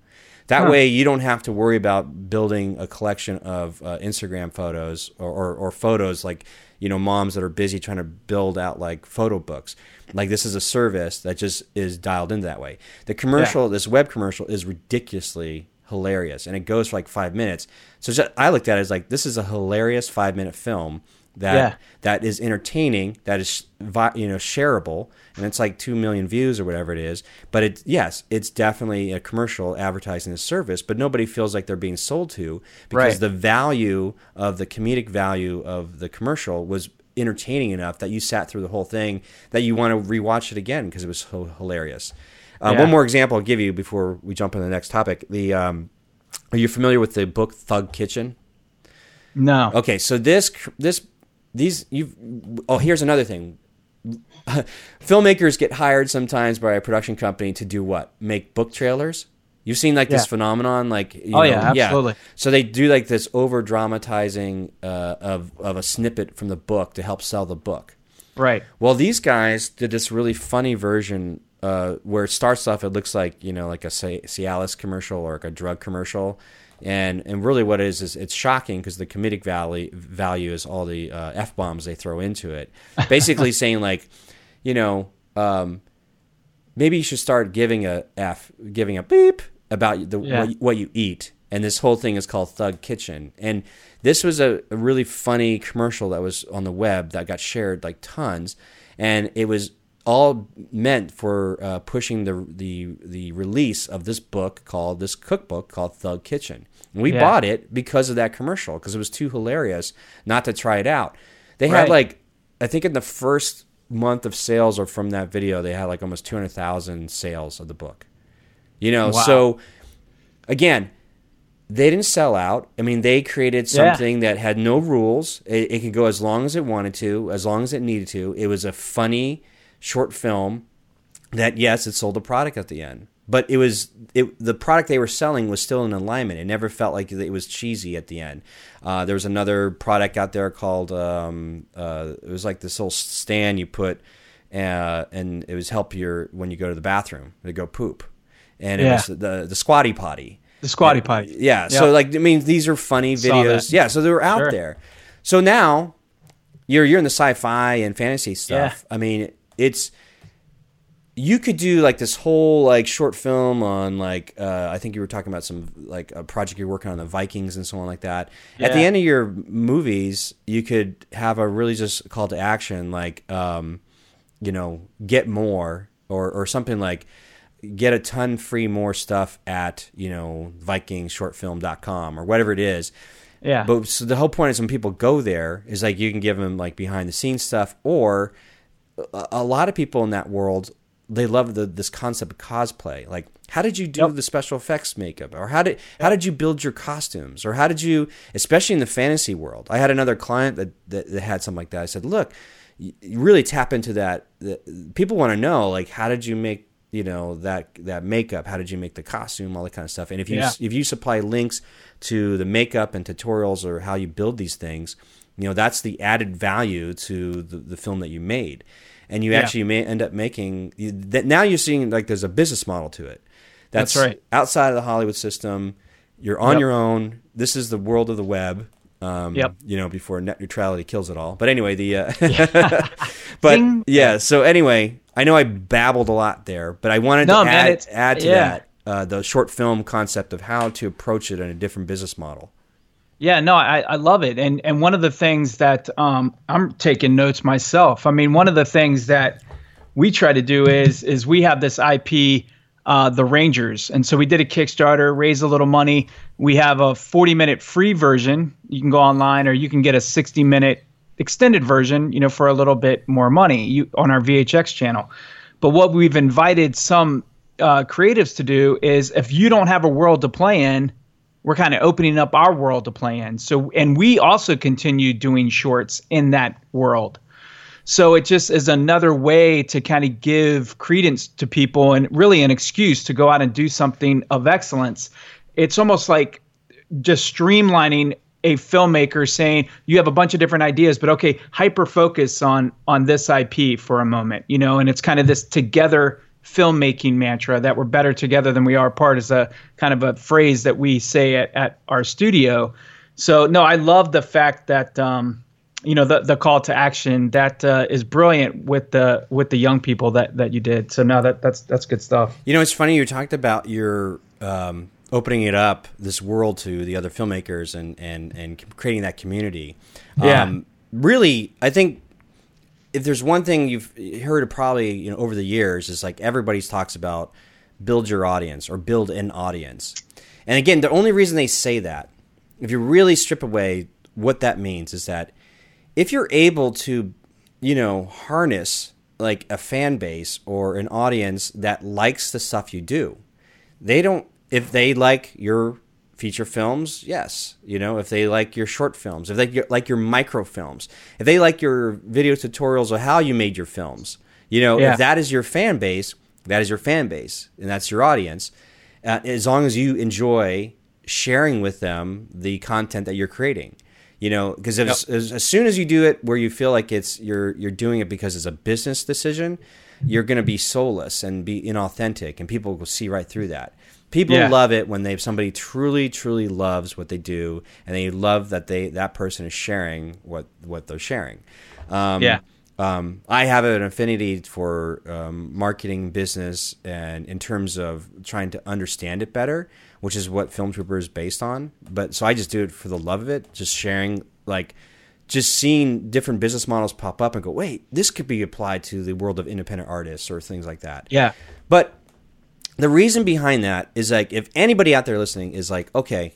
S2: That
S3: Huh.
S2: way, you don't have to worry about building a collection of uh, Instagram photos or, or, or photos like you know moms that are busy trying to build out like photo books. Like this is a service that just is dialed in that way. The commercial, this web commercial, is ridiculously hilarious, and it goes for like five minutes. So just, I looked at it as like this is a hilarious five minute film that
S3: Yeah.
S2: that is entertaining, that is you know shareable, and it's like two million views or whatever it is. But it yes, it's definitely a commercial advertising a service, but nobody feels like they're being sold to because
S3: Right.
S2: the value of the comedic value of the commercial was entertaining enough that you sat through the whole thing that you want to rewatch it again because it was so hilarious. Uh,
S3: Yeah.
S2: One more example I'll give you before we jump on the next topic. The um, are you familiar with the book Thug Kitchen?
S3: No.
S2: Okay, so this this these you oh here's another thing. Filmmakers get hired sometimes by a production company to do what? Make book trailers. You've seen like this phenomenon, like you
S3: Oh,
S2: know,
S3: yeah, absolutely.
S2: So they do like this over dramatizing uh, of of a snippet from the book to help sell the book.
S3: Right.
S2: Well, these guys did this really funny version uh, where it starts off. It looks like you know, like a Ci- Cialis commercial or like a drug commercial, and and really what it is is it's shocking because the comedic value value is all the uh, f bombs they throw into it. Basically saying like, you know, um, maybe you should start giving a f, giving a beep about the
S3: Yeah.
S2: what, you- what you eat. And this whole thing is called Thug Kitchen. And this was a, a really funny commercial that was on the web that got shared like tons. And it was all meant for uh, pushing the, the the release of this book called this cookbook called Thug Kitchen. And we
S3: Yeah.
S2: bought it because of that commercial because it was too hilarious not to try it out. They had like I think in the first month of sales or from that video they had like almost 200,000 sales of the book. You know,
S3: Wow.
S2: so again, they didn't sell out. I mean, they created
S3: Yeah.
S2: something that had no rules. It, it could go as long as it wanted to, as long as it needed to. It was a funny short film that, yes, it sold a product at the end, but it was it, the product they were selling was still in alignment. It never felt like it was cheesy at the end. Uh, there was another product out there called um, uh, it was like this little stand you put, uh, and it was help your when you go to the bathroom to go poop, and it
S3: Yeah.
S2: was the the squatty potty.
S3: The squatty potty.
S2: Yeah. So like I mean these are funny videos. Yeah, so they were out
S3: Sure.
S2: there. So now you're you're in the sci-fi and fantasy stuff.
S3: Yeah.
S2: I mean, it's you could do like this whole like short film on like uh, I think you were talking about some like a project you're working on the Vikings and so on like that. At the end of your movies, you could have a really just call to action like um, you know get more or or something like get a ton free more stuff at you know vikingshortfilm.com or whatever it is
S3: Yeah.
S2: but so the whole point is when people go there is like you can give them like behind the scenes stuff or a, lot of people in that world they love the this concept of cosplay. Like how did you do
S3: Yep.
S2: the special effects makeup? Or how did how did you build your costumes? Or how did you especially in the fantasy world. I had another client that that, that had something like that. I said look really tap into that people want to know like how did you make you know that that makeup? How did you make the costume? All that kind of stuff. And if you
S3: Yeah.
S2: if you supply links to the makeup and tutorials or how you build these things you know that's the added value to the, the film that you made and you
S3: Yeah.
S2: actually may end up making you, that now you're seeing like there's a business model to it that's,
S3: That's right.
S2: outside of the hollywood system you're on
S3: Yep.
S2: your own this is the world of the web um,
S3: Yep.
S2: you know before net neutrality kills it all but anyway the uh, but
S3: Ding.
S2: yeah so anyway i know i babbled a lot there but i wanted
S3: No,
S2: to
S3: man,
S2: add, add to
S3: yeah.
S2: that uh, the short film concept of how to approach it in a different business model
S3: Yeah, no, I, I love it. And and one of the things that um, I'm taking notes myself. I mean, one of the things that we try to do is is we have this IP, uh, the Rangers, and so we did a Kickstarter, raise a little money. We have a 40 minute free version. You can go online, or you can get a 60 minute extended version. You know, for a little bit more money. You on our VHX channel. But what we've invited some uh, creatives to do is if you don't have a world to play in, we're kind of opening up our world to play in. So, and we also continue doing shorts in that world. So it just is another way to kind of give credence to people and really an excuse to go out and do something of excellence. It's almost like just streamlining a filmmaker saying you have a bunch of different ideas but okay hyper focus on on this IP for a moment you know and it's kind of this together filmmaking mantra that we're better together than we are apart is a kind of a phrase that we say at, at our studio so no I love the fact that um you know the the call to action that uh, is brilliant with the with the young people that that you did so no that that's that's good stuff
S2: You know, it's funny you talked about your um, opening it up, this world to the other filmmakers and and and creating that community.
S3: Yeah.
S2: Um, really, I think if there's one thing you've heard probably you know over the years is like everybody's talks about build your audience or build an audience. And again, the only reason they say that, if you really strip away what that means, is that if you're able to, you know, harness like a fan base or an audience that likes the stuff you do, they don't. If they like your feature films, yes, you know, if they like your short films, if they like your microfilms, if they like your video tutorials of how you made your films, you know,
S3: Yeah.
S2: if that is your fan base, that is your fan base, and that's your audience. Uh, as long as you enjoy sharing with them the content that you're creating, you know, because as, as, as soon as you do it where you feel like it's you're you're doing it because it's a business decision, you're going to be soulless and be inauthentic, and people will see right through that. People
S3: Yeah.
S2: love it when they somebody truly truly loves what they do, and they love that they that person is sharing what what they're sharing. Um,
S3: Yeah.
S2: um, I have an affinity for um, marketing business and in terms of trying to understand it better, which is what Film Trooper is based on. But so I just do it for the love of it, just sharing, like, just seeing different business models pop up and go, wait, this could be applied to the world of independent artists or things like that.
S3: yeah
S2: But the reason behind that is like, if anybody out there listening is like, okay,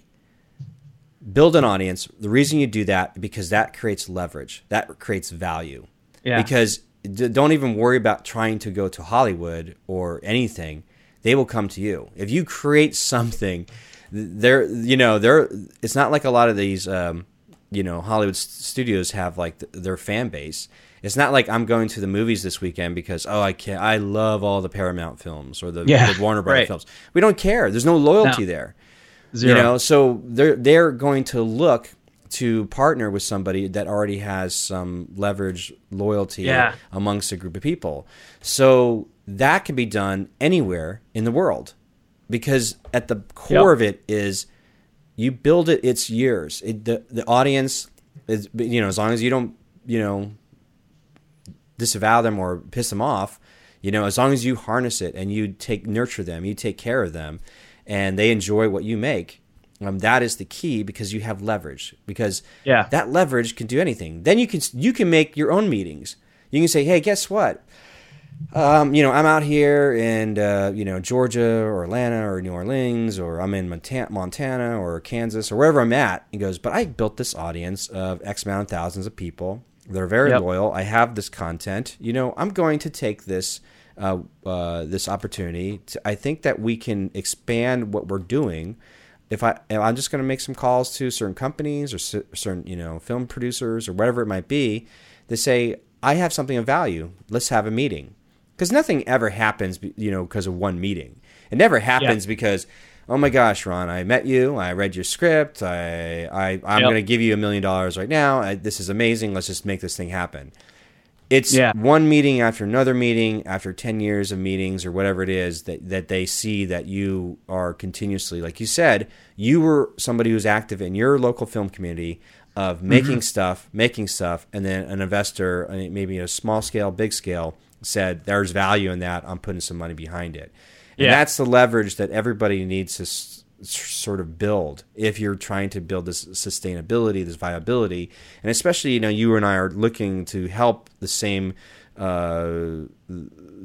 S2: build an audience. The reason you do that because that creates leverage, that creates value.
S3: Yeah.
S2: Because d- don't even worry about trying to go to Hollywood or anything. They will come to you if you create something they're you know they're it's not like a lot of these um, you know Hollywood studios have like th- their fan base. It's not like I'm going to the movies this weekend because oh I can't I love all the Paramount films or the,
S3: yeah,
S2: the Warner Brothers
S3: right.
S2: films. We don't care. There's no loyalty
S3: No.
S2: there.
S3: Zero.
S2: You know, so they're they're going to look to partner with somebody that already has some leverage loyalty
S3: Yeah.
S2: amongst a group of people. So that can be done anywhere in the world because at the core
S3: Yep.
S2: of it is you build it it's years It, the the audience is you know as long as you don't, you know, disavow them or piss them off, you know, as long as you harness it and you take nurture them, you take care of them, and they enjoy what you make. Um, that is the key because you have leverage. Because
S3: Yeah.
S2: that leverage can do anything. Then you can you can make your own meetings. You can say, hey, guess what? Um, you know, I'm out here in uh, you know Georgia or Atlanta or New Orleans or I'm in Monta- Montana or Kansas or wherever I'm at. He goes, but I built this audience of X amount of thousands of people. They're very
S3: Yep.
S2: loyal. I have this content. You know, I'm going to take this uh, uh, this opportunity. To, I think that we can expand what we're doing. If I, if I'm just going to make some calls to certain companies or cer- certain, you know, film producers or whatever it might be, they say, I have something of value. Let's have a meeting because nothing ever happens, you know, because of one meeting. It never happens because, oh my gosh, Ron, I met you, I read your script, I, I I'm
S3: Yep.
S2: going to give you a million dollars right now. I, this is amazing. Let's just make this thing happen. It's
S3: Yeah.
S2: one meeting after another meeting after 10 years of meetings or whatever it is that, that they see that you are continuously, like you said, you were somebody who's active in your local film community of making stuff, making stuff, and then an investor, uh, maybe a small scale, big scale, said, there's value in that. I'm putting some money behind it. And
S3: Yeah.
S2: that's the leverage that everybody needs to s- s- sort of build if you're trying to build this sustainability, this viability, and especially you know you and I are looking to help the same uh,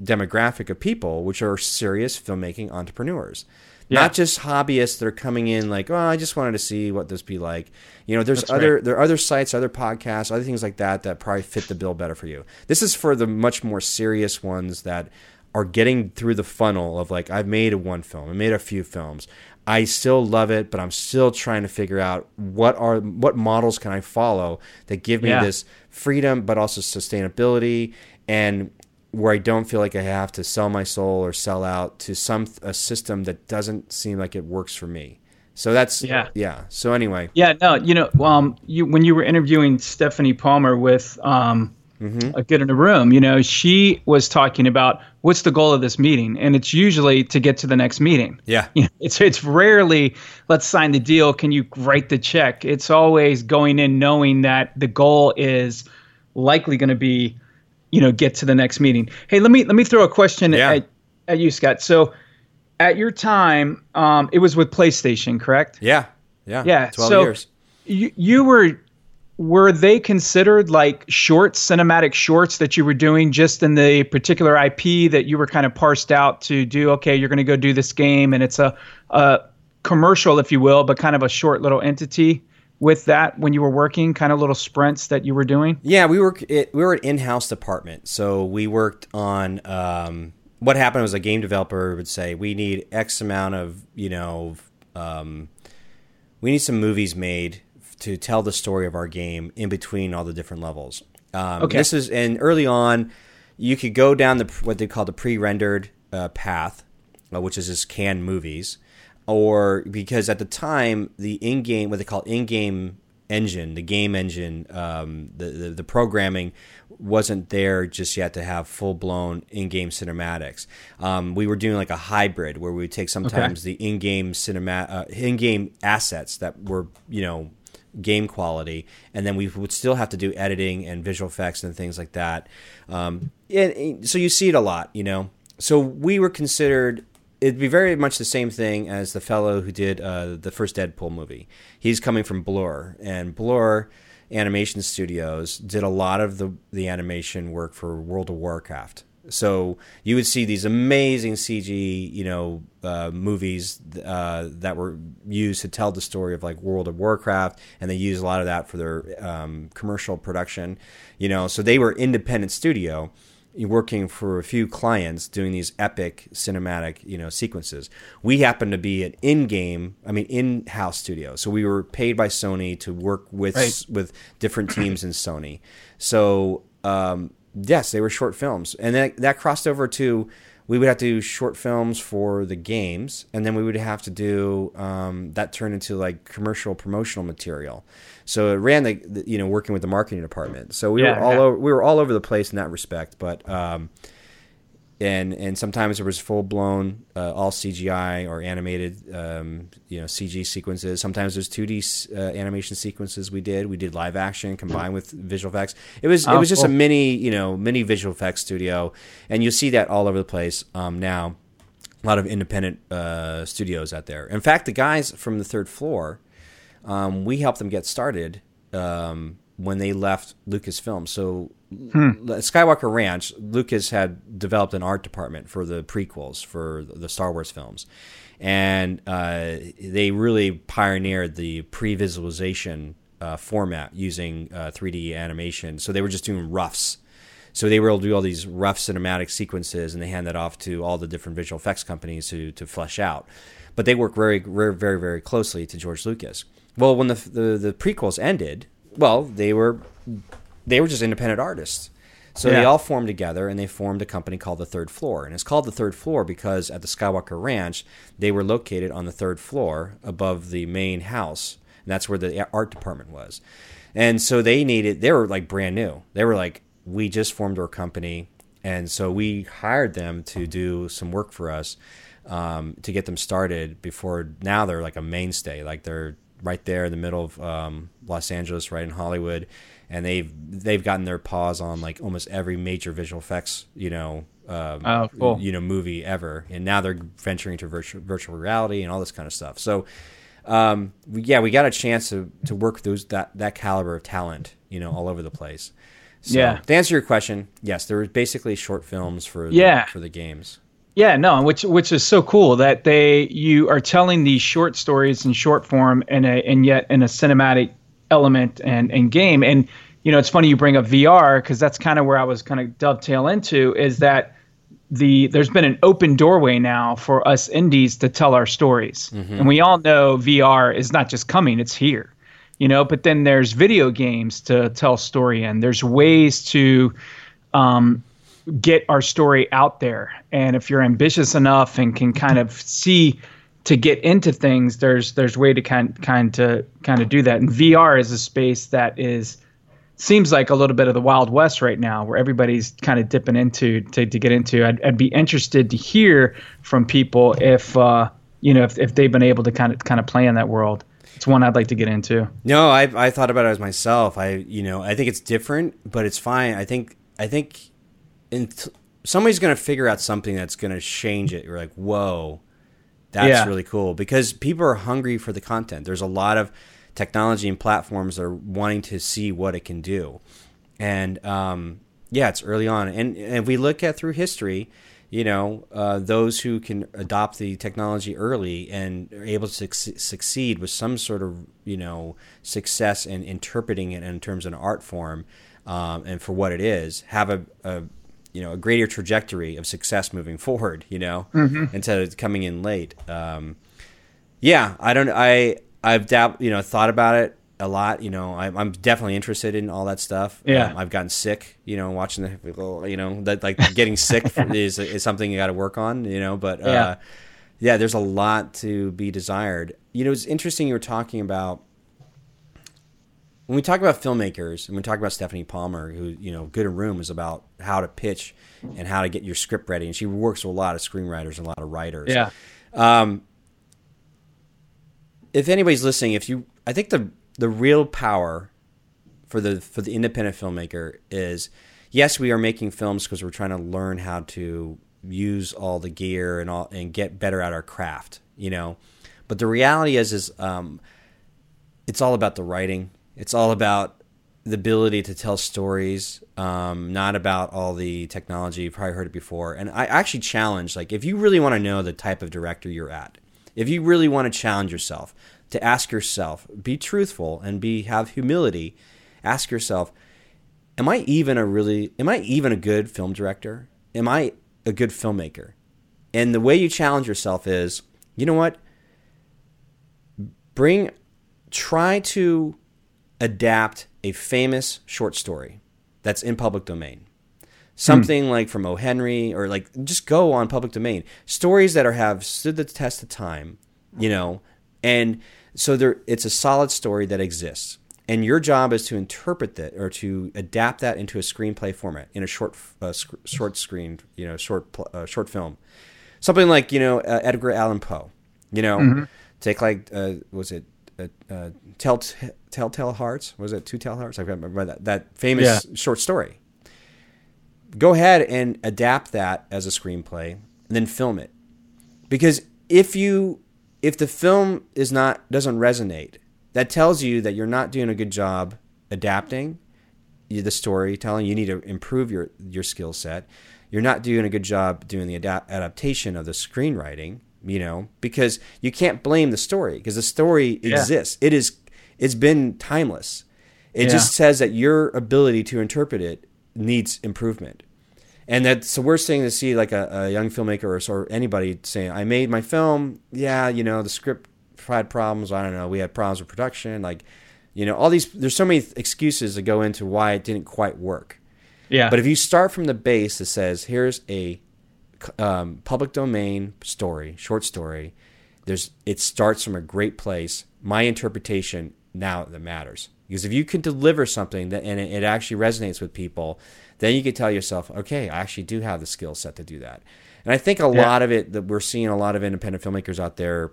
S2: demographic of people, which are serious filmmaking entrepreneurs.
S3: Yeah.
S2: Not just hobbyists that are coming in like, oh, I just wanted to see what this be like. You know, there's
S3: That's
S2: other
S3: right.
S2: there are other sites, other podcasts, other things like that that probably fit the bill better for you. This is for the much more serious ones that are getting through the funnel of like I've made a one film, I made a few films. I still love it, but I'm still trying to figure out what are what models can I follow that give me
S3: Yeah.
S2: this freedom but also sustainability and where I don't feel like I have to sell my soul or sell out to some a system that doesn't seem like it works for me. So that's
S3: Yeah.
S2: yeah. So anyway,
S3: Yeah, no, you know, um, you when you were interviewing Stephanie Palmer with um,
S2: Mm-hmm.
S3: a Good in a Room, you know, she was talking about what's the goal of this meeting, and it's usually to get to the next meeting.
S2: yeah.
S3: You know, it's it's rarely let's sign the deal. Can you write the check? It's always going in knowing that the goal is likely going to be, you know, get to the next meeting. Hey, let me let me throw a question
S2: Yeah.
S3: at, at you, Scott. So, at your time, um, it was with PlayStation, correct?
S2: Yeah. Yeah.
S3: Yeah,
S2: 12
S3: so-
S2: years.
S3: you, you were were they considered like short cinematic shorts that you were doing just in the particular ip that you were kind of parsed out to do okay you're going to go do this game and it's a, a commercial if you will but kind of a short little entity with that when you were working kind of little sprints that you were doing
S2: Yeah, we were it, we were an in-house department, so we worked on. Um, what happened was a game developer would say, "We need X amount of you know, um, we need some movies made to tell the story of our game in between all the different levels." Um,
S3: Okay.
S2: This is and early on, you could go down the what they call the pre-rendered uh, path, uh, which is just canned movies, or because at the time the in-game what they call in-game engine, the game engine, um, the, the the programming wasn't there just yet to have full blown in game cinematics. Um, we were doing like a hybrid where we would take sometimes the in game cinema uh, in game assets that were you know game quality, and then we would still have to do editing and visual effects and things like that. Um, and, and so you see it a lot, you know. So we were considered it'd be very much the same thing as the fellow who did uh, the first Deadpool movie. He's coming from Blur, and Blur Animation Studios did a lot of the the animation work for World of Warcraft. So you would see these amazing CG, you know, uh, movies uh, that were used to tell the story of like World of Warcraft, and they use a lot of that for their um, commercial production. You know, so they were independent studio, working for a few clients doing these epic cinematic you know sequences we happened to be an in-game i mean in-house studio so we were paid by sony to work with
S3: Right.
S2: with different teams in sony so um, yes they were short films. And that, that crossed over to we would have to do short films for the games and then we would have to do um, that turned into like commercial promotional material. So it ran the, the you know working with the marketing department. So we
S3: Yeah,
S2: were all
S3: yeah.
S2: over we were all over the place in that respect but um, and and sometimes there was full blown uh, all CGI or animated um, you know CG sequences. Sometimes there's 2D uh, animation sequences we did. We did live action combined with visual effects. It was it
S3: Oh,
S2: was just a mini you know mini visual effects studio, and you see that all over the place um, now. A lot of independent uh, studios out there. In fact, the guys from the third floor, um, we helped them get started um, when they left Lucasfilm. So, at Skywalker Ranch, Lucas had developed an art department for the prequels for the Star Wars films, and uh, they really pioneered the pre-visualization uh, format using uh, 3D animation. So they were just doing roughs. So they were able to do all these rough cinematic sequences, and they hand that off to all the different visual effects companies to to flesh out. But they work very, very, very, very closely to George Lucas. Well, when the the, the prequels ended, well, they were they were just independent artists. So they all formed together and they formed a company called the Third Floor. And it's called the Third Floor because at the Skywalker Ranch, they were located on the third floor above the main house. And that's where the art department was. And so they needed, they were like brand new. They were like, we just formed our company. And so we hired them to do some work for us um, to get them started before now they're like a mainstay. Like they're right there in the middle of um, Los Angeles, right in Hollywood, and they've they've gotten their paws on like almost every major visual effects, you know, um,
S3: Oh, cool.
S2: you know, movie ever, and now they're venturing to virtual virtual reality and all this kind of stuff. So, um, we, yeah, we got a chance to to work with those that that caliber of talent, you know, all over the place. So,
S3: Yeah.
S2: To answer your question, yes, there were basically short films for the,
S3: Yeah.
S2: for the games.
S3: Yeah, no, which which is so cool that they you are telling these short stories in short form and a and yet in a cinematic element and and game. And you know it's funny you bring up VR because that's kind of where I was kind of dovetail into is that the there's been an open doorway now for us indies to tell our stories. And we all know VR is not just coming it's here you know? But then there's video games to tell story in. There's ways to um, get our story out there. And if you're ambitious enough and can kind of see to get into things, there's there's way to kind kind to kind of do that. And VR is a space that is seems like a little bit of the wild west right now, where everybody's kind of dipping into to, to get into. I'd, I'd be interested to hear from people if uh, you know if, if they've been able to kind of kind of play in that world. It's one I'd like to get into.
S2: No, I I thought about it as myself. I you know I think it's different, but it's fine. I think I think in somebody's going to figure out something that's going to change it. You're like, whoa, that's
S3: Yeah.
S2: really cool because people are hungry for the content. There's a lot of technology and platforms that are wanting to see what it can do, and um, yeah, it's early on. And, and if we look at through history, you know, uh, those who can adopt the technology early and are able to suc- succeed with some sort of, you know, success in interpreting it in terms of an art form um, and for what it is, have a, a, you know, a greater trajectory of success moving forward, you know, instead of coming in late. Um, yeah, I don't, I, I've dab, you know, thought about it a lot. You know, I'm, I'm definitely interested in all that stuff.
S3: Yeah.
S2: Um, I've gotten sick, you know, watching the, you know, that like getting sick is is something you got to work on, you know. But uh,
S3: Yeah.
S2: yeah, there's a lot to be desired. You know, it's interesting you were talking about when we talk about filmmakers and we talk about Stephanie Palmer, who you know, Good in Room is about how to pitch and how to get your script ready, and she works with a lot of screenwriters and a lot of writers.
S3: Yeah.
S2: Um, if anybody's listening, if you, I think the the real power for the for the independent filmmaker is, yes, we are making films because we're trying to learn how to use all the gear and all and get better at our craft, you know. But the reality is, is um, it's all about the writing. It's all about the ability to tell stories, um, not about all the technology. You've probably heard it before. And I actually challenge, like, if you really want to know the type of director you're at, if you really want to challenge yourself, to ask yourself, be truthful and be have humility. Ask yourself, am I even a really am I even a good film director? Am I a good filmmaker? And the way you challenge yourself is, you know what? Bring try to adapt a famous short story that's in public domain. Something hmm. like from O. Henry or like just go on public domain. Stories that are have stood the test of time, you know, and so there it's a solid story that exists and your job is to interpret that or to adapt that into a screenplay format in a short uh, sc- short screen you know short uh, short film something like you know uh, Edgar Allan Poe you know mm-hmm. take like uh, was it uh, uh, Tell Telltale Hearts was it Two Tell Hearts I remember that that famous yeah. short story go ahead and adapt that as a screenplay and then film it because if you if the film is not doesn't resonate that tells you that you're not doing a good job adapting the storytelling. You need to improve your your skill set. You're not doing a good job doing the adapt- adaptation of the screenwriting. You know, because you can't blame the story because the story yeah. exists. It is. It's been timeless. It yeah. just says that your ability to interpret it needs improvement. And that's the worst thing to see, like a, a young filmmaker or, or anybody saying, "I made my film. Yeah, you know, the script had problems. I don't know. We had problems with production. Like, you know, all these. There's so many excuses that go into why it didn't quite work.
S3: Yeah.
S2: But if you start from the base that says, here's a um, public domain story, short story. There's it starts from a great place. My interpretation now that matters because if you can deliver something that and it, it actually resonates with people, then you can tell yourself, okay, I actually do have the skill set to do that. And I think a yeah. lot of it that we're seeing a lot of independent filmmakers out there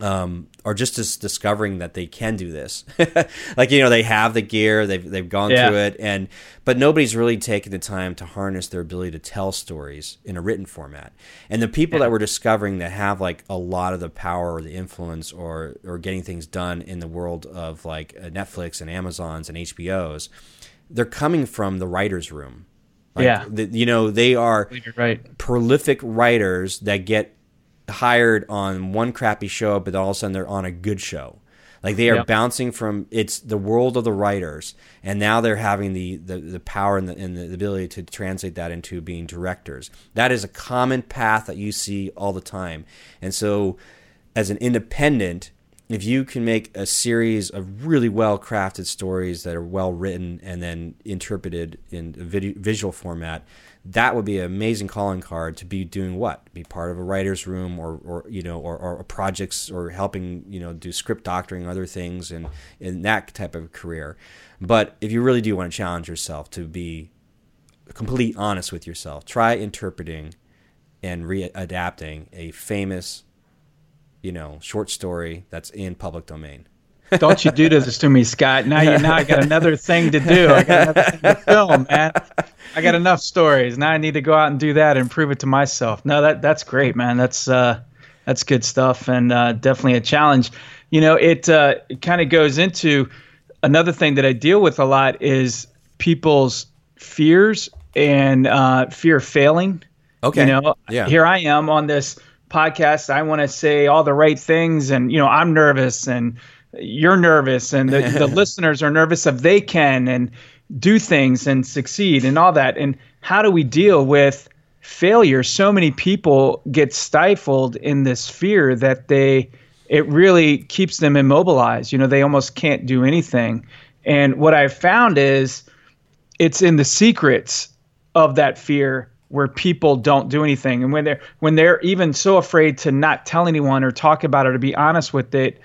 S2: um, are just as discovering that they can do this. like you know, they have the gear, they've they've gone yeah. through it, and but nobody's really taken the time to harness their ability to tell stories in a written format. And the people yeah. that we're discovering that have like a lot of the power or the influence or or getting things done in the world of like uh, Netflix and Amazons and HBOs, they're coming from the writers' room.
S3: Like, yeah,
S2: the, you know they are
S3: right.
S2: prolific writers that get hired on one crappy show, but all of a sudden they're on a good show. Like they are yep. bouncing from it's the world of the writers, and now they're having the the, the power and the, and the ability to translate that into being directors. That is a common path that you see all the time, and so as an independent, if you can make a series of really well crafted stories that are well written and then interpreted in a visual format, that would be an amazing calling card to be doing what? Be part of a writer's room or, or you know or, or projects or helping you know do script doctoring other things and in that type of career. But if you really do want to challenge yourself to be completely honest with yourself try interpreting and readapting a famous you know short story that's in public domain
S3: don't you do this to me, Scott? Now you now I got another thing to do. I got another thing to film, man. I got enough stories. Now I need to go out and do that and prove it to myself. No, that that's great, man. That's uh, that's good stuff and uh, definitely a challenge. You know, it uh, it kind of goes into another thing that I deal with a lot is people's fears and uh, fear of failing.
S2: Okay.
S3: You know, yeah. here I am on this podcast. I want to say all the right things, and you know, I'm nervous and you're nervous and the, the listeners are nervous if they can and do things and succeed and all that. And how do we deal with failure? So many people get stifled in this fear that they it really keeps them immobilized. You know, they almost can't do anything. And what I've found is it's in the secrets of that fear where people don't do anything. And when they're when they're even so afraid to not tell anyone or talk about it or be honest with it,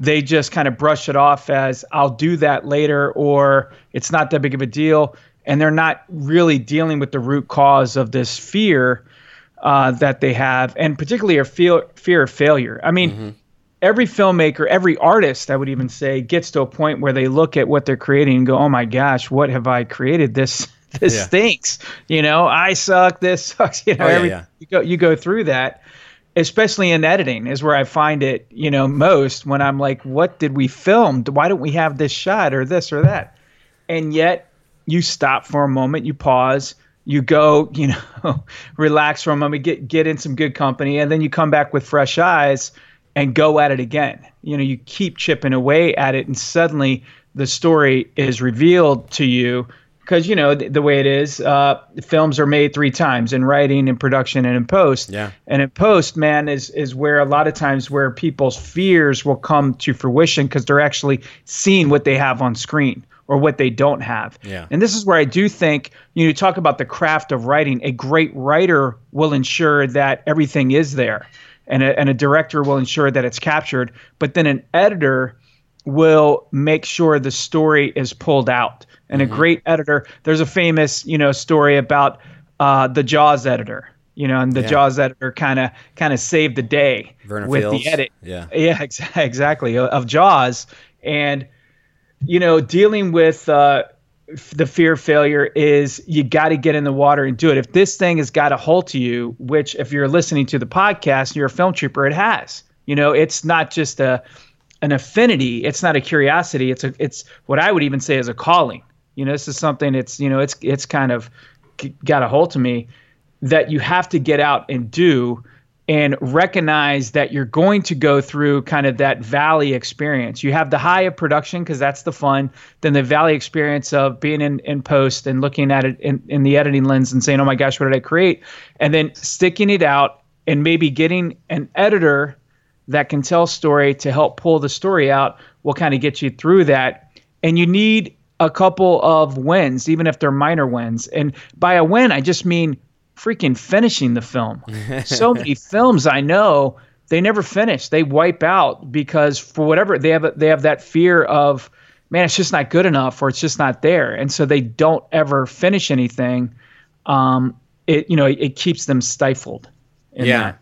S3: they just kind of brush it off as I'll do that later or it's not that big of a deal. And they're not really dealing with the root cause of this fear uh, that they have, and particularly a fear, fear of failure. I mean, mm-hmm. every filmmaker, every artist, I would even say, gets to a point where they look at what they're creating and go, oh my gosh, what have I created? This. This yeah. stinks, you know. I suck. This sucks. You know,
S2: oh, yeah,
S3: every,
S2: yeah.
S3: you go you go through that, especially in editing is where I find it, you know, most when I'm like, what did we film? Why don't we have this shot or this or that? And yet you stop for a moment, you pause, you go, you know, relax for a moment, get get in some good company, and then you come back with fresh eyes and go at it again. You know, you keep chipping away at it and suddenly the story is revealed to you because you know the, the, way it is, uh, films are made three times in writing, in production, and in post.
S2: Yeah.
S3: And in post, man, is is where a lot of times where people's fears will come to fruition because they're actually seeing what they have on screen or what they don't have.
S2: Yeah.
S3: And this is where I do think you know, talk about the craft of writing. A great writer will ensure that everything is there, and a, and a director will ensure that it's captured. But then an editor will make sure the story is pulled out. And mm-hmm. a great editor, there's a famous you know story about uh, the Jaws editor. You know, and the yeah. Jaws editor kind of kind of saved the day with
S2: Fields.
S3: the edit.
S2: Yeah,
S3: yeah, ex- exactly of Jaws and you know, dealing with uh, the fear of failure is you got to get in the water and do it. If this thing has got a hold to you, which if you're listening to the podcast, you're a film trooper, it has. You know, it's not just a an affinity. It's not a curiosity. It's a it's what I would even say is a calling. You know, this is something. It's you know, it's it's kind of got a hold to me that you have to get out and do and recognize that you're going to go through kind of that valley experience. You have the high of production because that's the fun, then the valley experience of being in, in post and looking at it in, in the editing lens and saying, oh my gosh, what did I create? And then sticking it out and maybe getting an editor that can tell story to help pull the story out will kind of get you through that. And you need a couple of wins, even if they're minor wins. And by a win, I just mean freaking finishing the film. so many films I know they never finish. They wipe out because for whatever they have they have that fear of man, it's just not good enough or it's just not there, and so they don't ever finish anything. Um, it you know it, it keeps them stifled.
S2: yeah. That.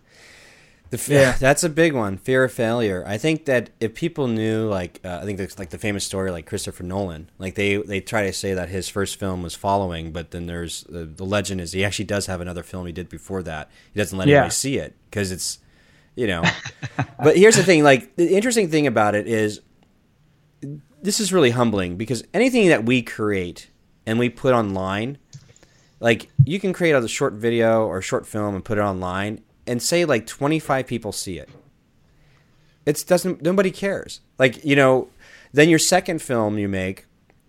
S2: The, yeah, that's a big one. Fear of failure. I think that if people knew, like, uh, I think that's like the famous story, like Christopher Nolan. Like they they try to say that his first film was following, but then there's uh, the legend is he actually does have another film he did before that. He doesn't let yeah. anybody see it because it's, you know. but here's the thing: like the interesting thing about it is, this is really humbling because anything that we create and we put online, like you can create a short video or short film and put it online and say like 25 people see it. It's doesn't nobody cares. Like, you know, then your second film you make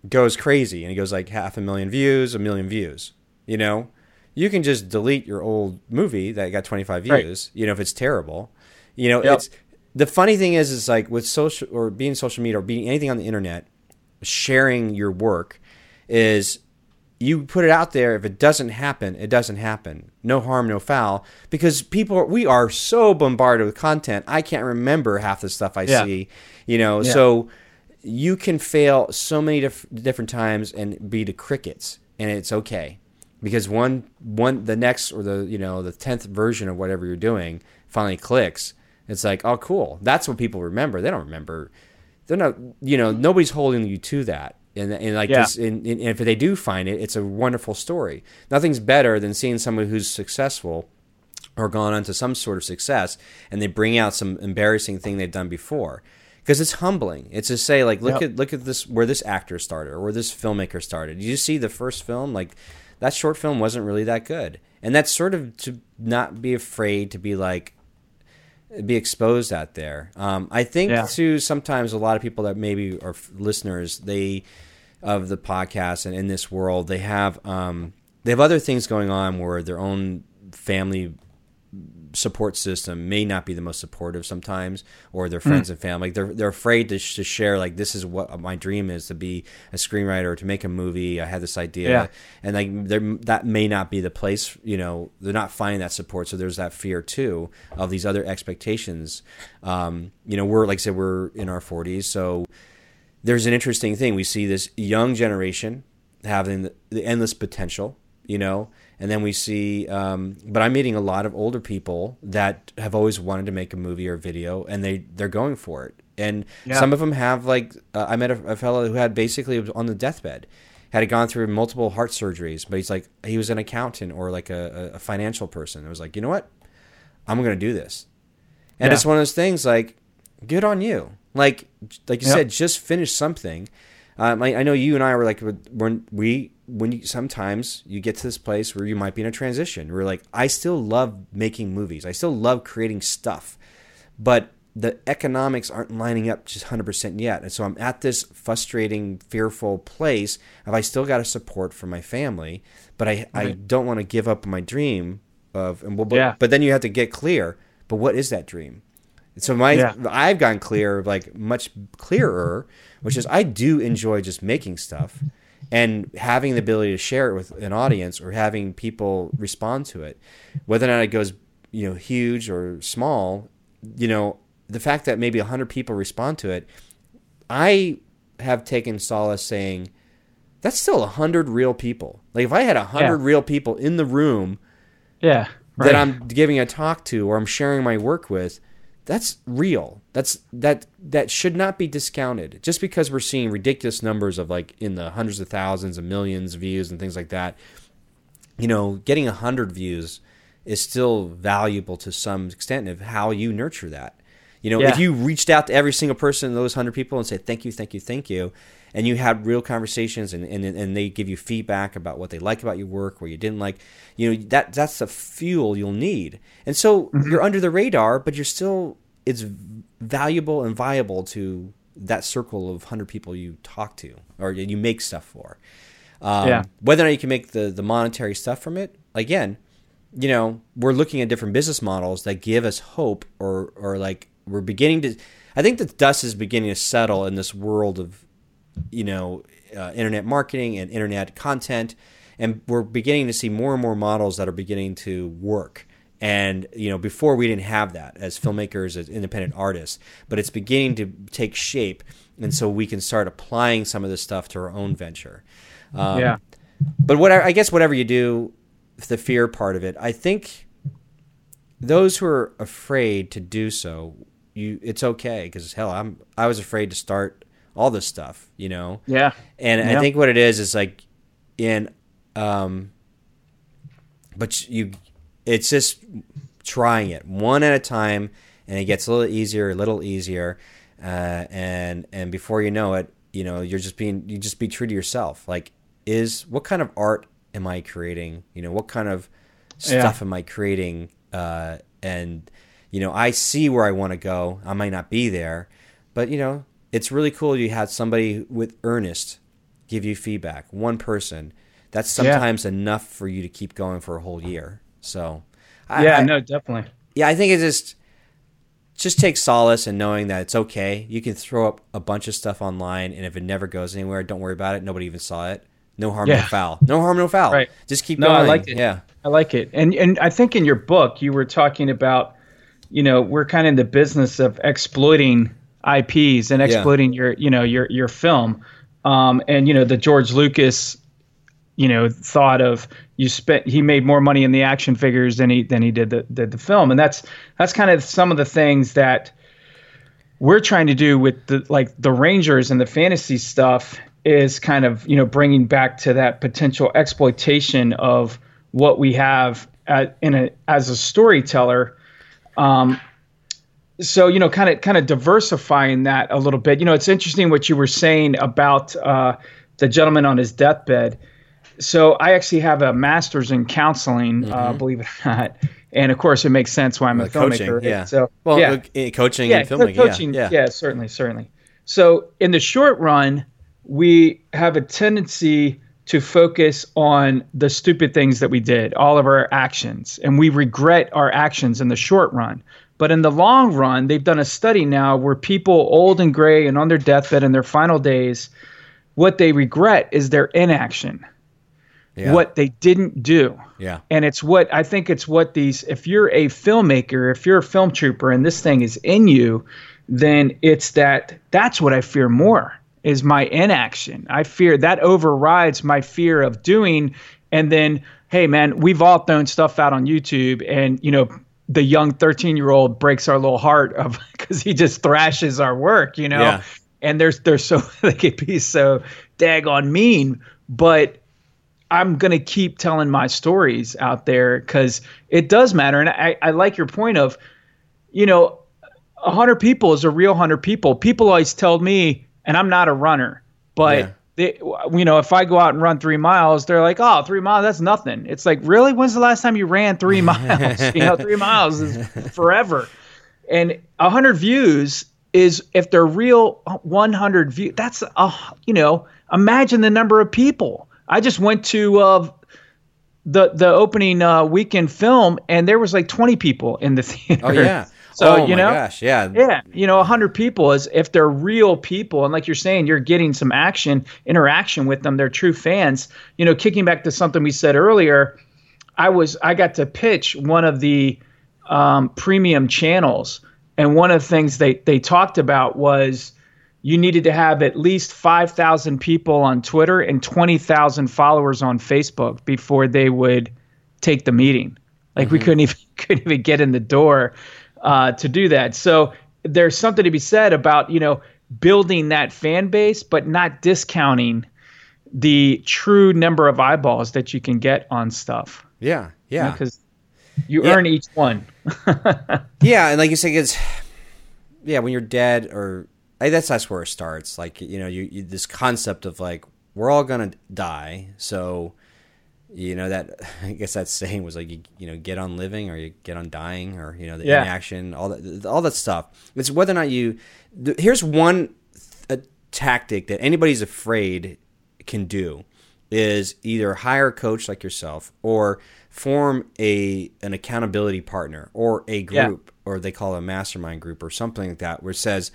S2: goes crazy and it goes like half a million views, a million views, you know? You can just delete your old movie that got 25 views, right. you know, if it's terrible. You know, yep. it's the funny thing is is like with social or being social media or being anything on the internet, sharing your work is you put it out there if it doesn't happen it doesn't happen. No harm no foul. Because people we are so bombarded with content i can't remember half the stuff i yeah. see you know? Yeah. so you can fail so many diff- different times and be to crickets and it's okay. Because one one the next or the you know the 10th version of whatever you're doing finally clicks. It's like oh cool. That's what people remember. They don't remember. They're not you know nobody's holding you to that and, and like yeah. this, and, and if they do find it, it's a wonderful story. Nothing's better than seeing someone who's successful or gone on to some sort of success, and they bring out some embarrassing thing they've done before because it's humbling. It's to say like, look yep. at look at this where this actor started or where this filmmaker started. Did you see the first film? Like that short film wasn't really that good, and that's sort of to not be afraid to be like be exposed out there. Um, I think yeah. too sometimes a lot of people that maybe are listeners they of the podcast and in this world they have um, they have other things going on where their own family support system may not be the most supportive sometimes, or their friends mm. and family. They're they're afraid to, sh- to share like this is what my dream is to be a screenwriter to make a movie. I had this idea, yeah. and like that may not be the place. You know, they're not finding that support, so there's that fear too of these other expectations. Um, you know, we're like I said, we're in our 40s, so there's an interesting thing. We see this young generation having the, the endless potential. You know, and then we see, um, but I'm meeting a lot of older people that have always wanted to make a movie or video, and they they're going for it. And yeah. some of them have like uh, I met a, a fellow who had basically was on the deathbed, had gone through multiple heart surgeries, but he's like he was an accountant or like a, a financial person. It was like you know what, I'm going to do this, and yeah. it's one of those things like good on you. Like like you yep. said, just finish something. Um, I, I, know you and I were like when we when you sometimes you get to this place where you might be in a transition where like I still love making movies. I still love creating stuff. But the economics aren't lining up just 100% yet. And so I'm at this frustrating, fearful place of I still got a support from my family, but I, right. I don't want to give up my dream of, and well, yeah. but then you have to get clear. But what is that dream? So my yeah. I've gone clear, like much clearer, which is I do enjoy just making stuff and having the ability to share it with an audience or having people respond to it, whether or not it goes you know huge or small, you know the fact that maybe hundred people respond to it, I have taken solace saying that's still hundred real people. Like if I had hundred yeah. real people in the room,
S3: yeah,
S2: right. that I'm giving a talk to or I'm sharing my work with that's real. That's that that should not be discounted. Just because we're seeing ridiculous numbers of like in the hundreds of thousands and millions of views and things like that, you know, getting a hundred views is still valuable to some extent of how you nurture that. You know, yeah. if you reached out to every single person, of those hundred people, and said thank you, thank you, thank you, and you had real conversations and, and and they give you feedback about what they like about your work, what you didn't like, you know that that's the fuel you'll need. And so mm-hmm. you're under the radar, but you're still it's valuable and viable to that circle of hundred people you talk to or you make stuff for. Um, yeah. Whether or not you can make the the monetary stuff from it, again, you know, we're looking at different business models that give us hope or or like we're beginning to. I think the dust is beginning to settle in this world of you know, uh, internet marketing and internet content. And we're beginning to see more and more models that are beginning to work. And you know, before we didn't have that as filmmakers, as independent artists, but it's beginning to take shape, and so we can start applying some of this stuff to our own venture.
S3: Um, yeah.
S2: But what I guess whatever you do, the fear part of it, I think those who are afraid to do so, you it's okay because hell, I'm I was afraid to start all this stuff, you know?
S3: Yeah.
S2: And
S3: yeah.
S2: I think what it is is like in, um, but you, it's just trying it one at a time and it gets a little easier, a little easier. Uh, and, and before you know it, you know, you're just being, you just be true to yourself. Like, is what kind of art am I creating? You know, what kind of stuff yeah. am I creating? Uh, and, you know, I see where I want to go. I might not be there, but you know, it's really cool you had somebody with earnest give you feedback one person. That's sometimes yeah. enough for you to keep going for a whole year. So
S3: I, yeah I, no definitely.
S2: Yeah i think it just just take solace in knowing that it's okay. You can throw up a bunch of stuff online and if it never goes anywhere don't worry about it. Nobody even saw it. No harm yeah. no foul. No harm no foul. Right. Just keep no, going. i like it. Yeah.
S3: I like it. And and i think in your book you were talking about you know we're kind of in the business of exploiting IPs and exploiting yeah. your you know your your film. Um, and you know the George Lucas, you know, thought of you spent he made more money in the action figures than he than he did the the, the film, and that's that's kind of some of the things that we're trying to do with the like the Rangers and the fantasy stuff is kind of you know bringing back to that potential exploitation of what we have at, in a as a storyteller. Um, so you know kind of kind of diversifying that a little bit you know it's interesting what you were saying about uh, the gentleman on his deathbed so i actually have a master's in counseling uh, mm-hmm. uh, believe it or not and of course it makes sense why i'm a
S2: coaching,
S3: filmmaker
S2: yeah
S3: so
S2: well
S3: yeah.
S2: Uh, coaching yeah, and filmmaking
S3: coaching,
S2: yeah,
S3: yeah. yeah certainly certainly so in the short run we have a tendency to focus on the stupid things that we did, all of our actions, and we regret our actions in the short run. But in the long run, they've done a study now where people old and gray and on their deathbed in their final days, what they regret is their inaction. Yeah. What they didn't do.
S2: Yeah.
S3: And it's what I think it's what these if you're a filmmaker, if you're a film trooper and this thing is in you, then it's that that's what I fear more is my inaction. I fear that overrides my fear of doing and then hey man, we've all thrown stuff out on YouTube and you know the young 13 year old breaks our little heart of because he just thrashes our work, you know. Yeah. And there's they're so they can be so daggone mean, but I'm gonna keep telling my stories out there because it does matter. And I, I like your point of, you know, a hundred people is a real hundred people. People always tell me, and I'm not a runner, but yeah they, you know, if I go out and run three miles, they're like, oh, three miles, that's nothing. It's like, really? When's the last time you ran three miles? you know, three miles is forever. and 100 views is if they're real 100 views that's a you know imagine the number of people i just went to uh, the the opening uh, weekend film and there was like 20 people in the theater
S2: Oh yeah.
S3: So
S2: oh
S3: you
S2: my
S3: know
S2: gosh, yeah.
S3: yeah you know 100 people is if they're real people and like you're saying you're getting some action interaction with them they're true fans you know kicking back to something we said earlier i was i got to pitch one of the um, premium channels and one of the things they they talked about was you needed to have at least 5,000 people on Twitter and 20,000 followers on Facebook before they would take the meeting. Like we couldn't even couldn't even get in the door uh, to do that. So there's something to be said about you know building that fan base, but not discounting the true number of eyeballs that you can get on stuff.
S2: Yeah, yeah.
S3: because you
S2: Yeah.
S3: earn each one.
S2: Yeah, and like you say, it's yeah when you're dead or I, that's that's where it starts. Like you know, you, you this concept of like we're all gonna die, so you know that I guess that saying was like you, you know get on living or you get on dying or you know the
S3: Yeah.
S2: inaction, all that all that stuff. It's whether or not you. th- Here's one th- a tactic that anybody's afraid can do is either hire a coach like yourself or form a an accountability partner or a
S3: Yeah.
S2: group or they call it a mastermind group or something like that where it says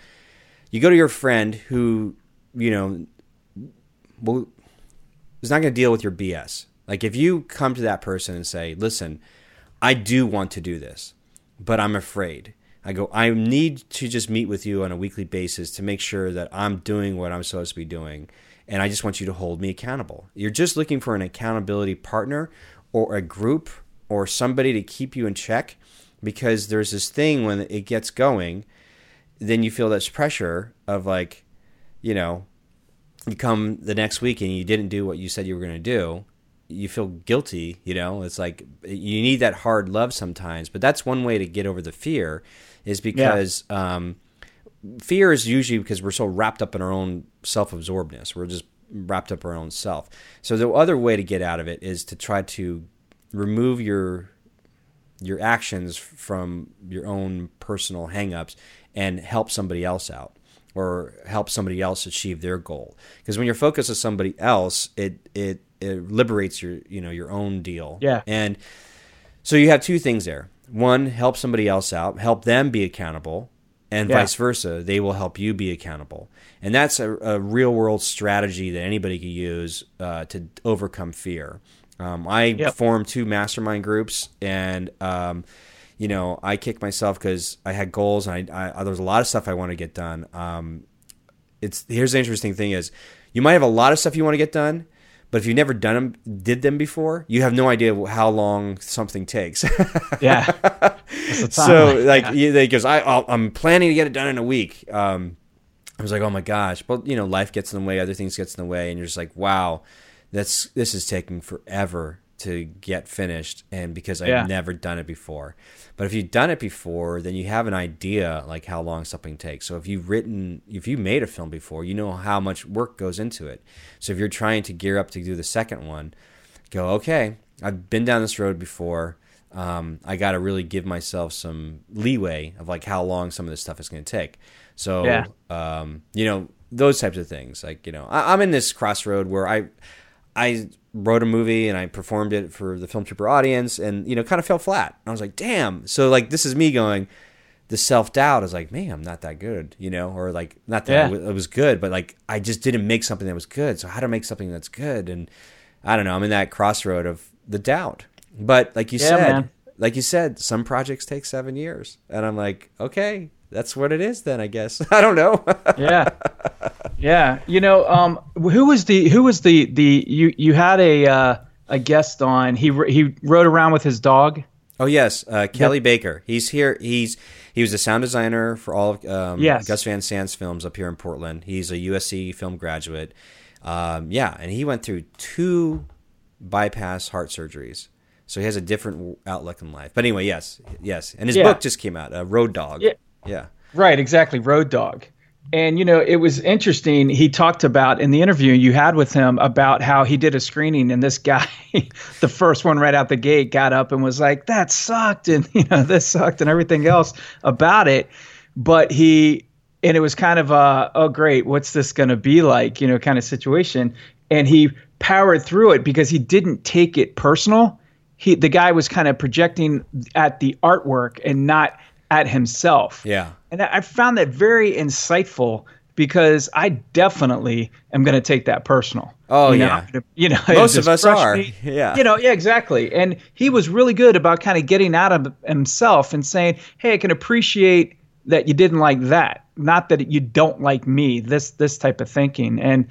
S2: you go to your friend who you know will is not going to deal with your BS. Like if you come to that person and say, "Listen, I do want to do this, but I'm afraid." I go, "I need to just meet with you on a weekly basis to make sure that I'm doing what I'm supposed to be doing, and I just want you to hold me accountable." You're just looking for an accountability partner or a group or somebody to keep you in check because there's this thing when it gets going, then you feel this pressure of like, you know, you come the next week and you didn't do what you said you were going to do, you feel guilty. You know, it's like you need that hard love sometimes. But that's one way to get over the fear, is because um, fear is usually because we're so wrapped up in our own self-absorbedness. We're just wrapped up in our own self. So the other way to get out of it is to try to remove your your actions from your own personal hangups and help somebody else out or help somebody else achieve their goal because when you're focused on somebody else it it it liberates your you know your own deal
S3: Yeah.
S2: and so you have two things there one help somebody else out help them be accountable and
S3: Yeah.
S2: vice versa they will help you be accountable and that's a, a real world strategy that anybody can use uh, to overcome fear um, i
S3: Yep.
S2: formed two mastermind groups and um, you know i kicked myself because i had goals and I, I there was a lot of stuff i want to get done um, it's here's the interesting thing is you might have a lot of stuff you want to get done but if you've never done them did them before you have no idea how long something takes.
S3: Yeah.
S2: So like they goes I i am planning to get it done in a week. Um, I was like, oh my gosh, but you know, life gets in the way, other things gets in the way, and you're just like, wow, that's this is taking forever to get finished, and because I've
S3: Yeah.
S2: never done it before. But if you've done it before, then you have an idea like how long something takes. So if you've written, if you made a film before, you know how much work goes into it. So if you're trying to gear up to do the second one, go okay. I've been down this road before um, I got to really give myself some leeway of like how long some of this stuff is going to take. So,
S3: Yeah.
S2: um, you know, those types of things. Like, you know, I, I'm in this crossroad where I, I wrote a movie and I performed it for the Film Trooper audience, and you know, kind of fell flat. I was like, damn. So like, this is me going. The self doubt is like, man, I'm not that good, you know, or like, not that
S3: Yeah.
S2: I w- it was good, but like, I just didn't make something that was good. So how to make something that's good? And I don't know. I'm in that crossroad of the doubt. But like you
S3: Yeah,
S2: said,
S3: man.
S2: like you said, some projects take seven years, and I'm like, okay, that's what it is then. I guess I don't know.
S3: yeah yeah you know um who was the who was the the you you had a uh a guest on he he rode around with his dog
S2: oh yes, uh, Kelly Baker. He's here. He's he was a sound designer for all of um,
S3: Yes.
S2: Gus Van Sant's films up here in Portland. He's a USC film graduate. Um, yeah, and he went through two bypass heart surgeries. So he has a different outlook in life. But anyway, yes, yes. And his
S3: Yeah.
S2: book just came out, uh, Road Dog.
S3: Yeah.
S2: Yeah.
S3: right exactly road dog and you know, it was interesting. He talked about in the interview you had with him about how he did a screening, and this guy, the first one right out the gate, got up and was like, "That sucked," and you know, this sucked, and everything else about it. But he, and it was kind of a, oh great, what's this going to be like, you know, kind of situation. And he powered through it because he didn't take it personal. He, the guy was kind of projecting at the artwork and not at himself.
S2: Yeah.
S3: And I found that very insightful because I definitely am going to take that personal.
S2: Oh
S3: you know,
S2: yeah,
S3: gonna, you know,
S2: most of us are. Me. Yeah,
S3: you know, yeah, exactly. And he was really good about kind of getting out of himself and saying, "Hey, I can appreciate that you didn't like that, not that you don't like me." This this type of thinking, and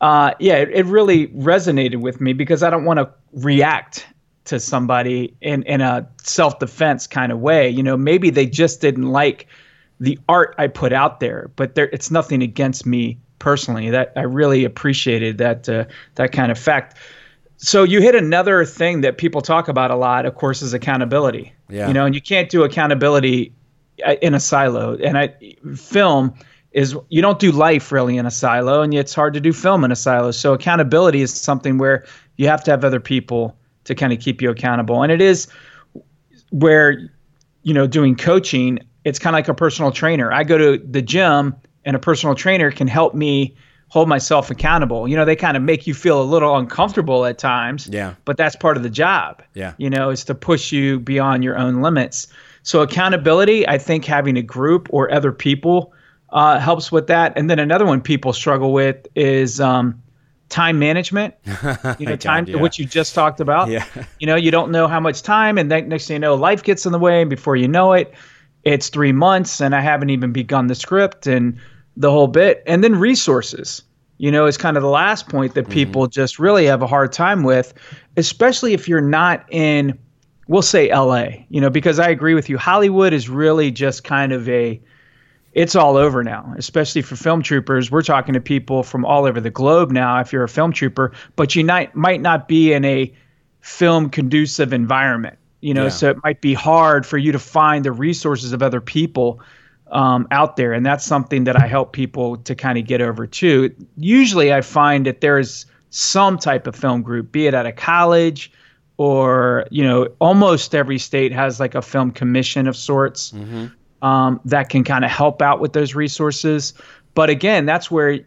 S3: uh, yeah, it, it really resonated with me because I don't want to react to somebody in in a self defense kind of way. You know, maybe they just didn't like the art I put out there, but there it's nothing against me personally. That I really appreciated that uh, that kind of fact. So you hit another thing that people talk about a lot, of course, is accountability.
S2: Yeah.
S3: You know, and you can't do accountability uh, in a silo. And I film is you don't do life really in a silo, and it's hard to do film in a silo. So accountability is something where you have to have other people to kind of keep you accountable. And it is where, you know, doing coaching, it's kind of like a personal trainer. I go to the gym and a personal trainer can help me hold myself accountable. You know, they kind of make you feel a little uncomfortable at times.
S2: Yeah.
S3: But that's part of the job.
S2: Yeah.
S3: You know, is to push you beyond your own limits. So accountability, I think having a group or other people uh, helps with that. And then another one people struggle with is um, time management. You know, time, yeah. which you just talked about.
S2: Yeah.
S3: You know, you don't know how much time, and then next thing you know, life gets in the way, and before you know it, it's three months, and I haven't even begun the script and the whole bit. And then resources. You know, is kind of the last point that mm-hmm. people mm-hmm. just really have a hard time with, especially if you're not in, we'll say LA. You know, because I agree with you, Hollywood is really just kind of a it's all over now, especially for film troopers. We're talking to people from all over the globe now if you're a film trooper, but you might, might not be in a film conducive environment, you know, yeah. so it might be hard for you to find the resources of other people um, out there. And that's something that I help people to kind of get over too. Usually I find that there's some type of film group, be it at a college or, you know, almost every state has like a film commission of sorts. Mm-hmm um, that can kind of help out with those resources. But again, that's where,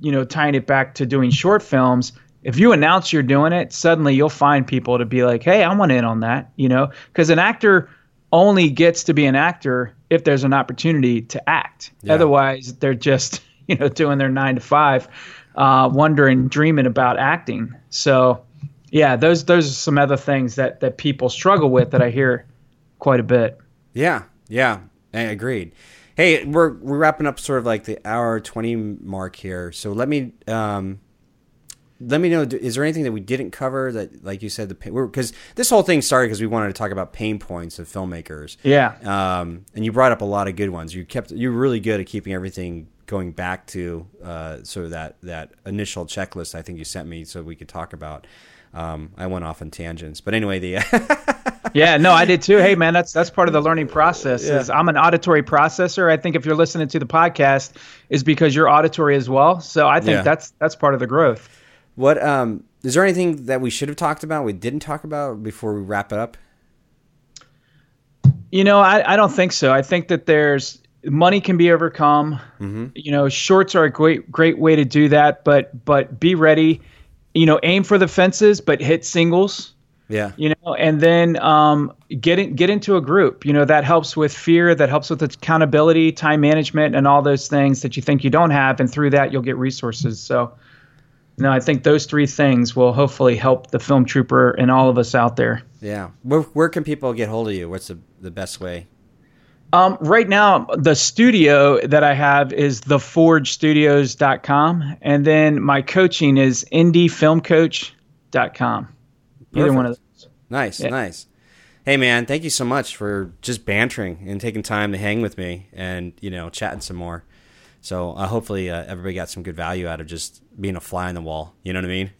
S3: you know, tying it back to doing short films, if you announce you're doing it, suddenly you'll find people to be like, hey, I want in on that, you know, because an actor only gets to be an actor if there's an opportunity to act. Yeah. Otherwise, they're just, you know, doing their nine to five, uh, wondering, dreaming about acting. So, yeah, those those are some other things that that people struggle with that I hear quite a bit.
S2: Yeah, yeah. I agreed. Hey, we're we're wrapping up sort of like the hour twenty mark here. So let me um, let me know. Is there anything that we didn't cover that, like you said, the because this whole thing started because we wanted to talk about pain points of filmmakers.
S3: Yeah.
S2: Um, and you brought up a lot of good ones. You kept you're really good at keeping everything going back to uh, sort of that that initial checklist. I think you sent me so we could talk about. Um, I went off on tangents, but anyway, the
S3: yeah, no, I did too. Hey, man, that's that's part of the learning process. Yeah. Is I'm an auditory processor. I think if you're listening to the podcast, is because you're auditory as well. So I think yeah. that's that's part of the growth.
S2: What um is there anything that we should have talked about we didn't talk about before we wrap it up?
S3: You know, I, I don't think so. I think that there's money can be overcome. Mm-hmm. You know, shorts are a great great way to do that, but but be ready. You know, aim for the fences, but hit singles.
S2: Yeah.
S3: You know, and then um, get in, get into a group. You know, that helps with fear, that helps with accountability, time management, and all those things that you think you don't have. And through that, you'll get resources. So, no, I think those three things will hopefully help the film trooper and all of us out there.
S2: Yeah. Where, where can people get hold of you? What's the, the best way?
S3: Um, right now, the studio that I have is theforgestudios.com. And then my coaching is indiefilmcoach.com. Either one of those.
S2: Nice, yeah. nice. Hey man, thank you so much for just bantering and taking time to hang with me and you know chatting some more. So uh, hopefully uh, everybody got some good value out of just being a fly on the wall. You know what I mean?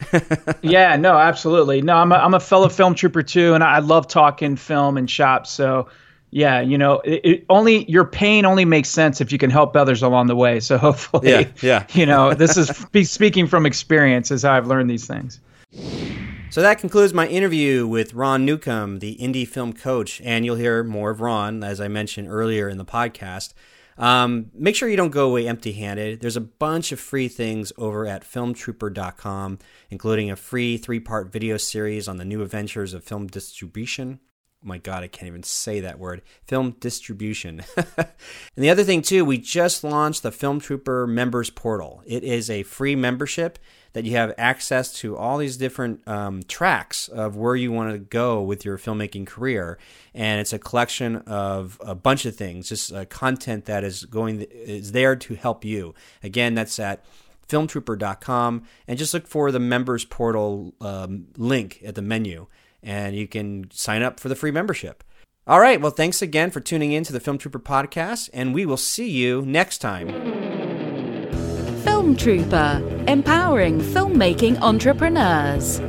S3: yeah, no, absolutely. No, I'm a, I'm a fellow film trooper too, and I love talking film and shop. So yeah, you know, it, it, only your pain only makes sense if you can help others along the way. So hopefully,
S2: yeah, yeah.
S3: you know, this is speaking from experience is how I've learned these things.
S2: So that concludes my interview with Ron Newcomb, the indie film coach, and you'll hear more of Ron as I mentioned earlier in the podcast. Um, make sure you don't go away empty handed. There's a bunch of free things over at filmtrooper.com, including a free three part video series on the new adventures of film distribution. my God, I can't even say that word. Film distribution. and the other thing, too, we just launched the Film Trooper Members Portal. It is a free membership that you have access to all these different um, tracks of where you want to go with your filmmaking career, and it's a collection of a bunch of things, just uh, content that is going is there to help you. Again, that's at filmtrooper.com, and just look for the members portal um, link at the menu, and you can sign up for the free membership. All right, well, thanks again for tuning in to the Film Trooper podcast, and we will see you next time.
S1: Film Trooper, empowering filmmaking entrepreneurs.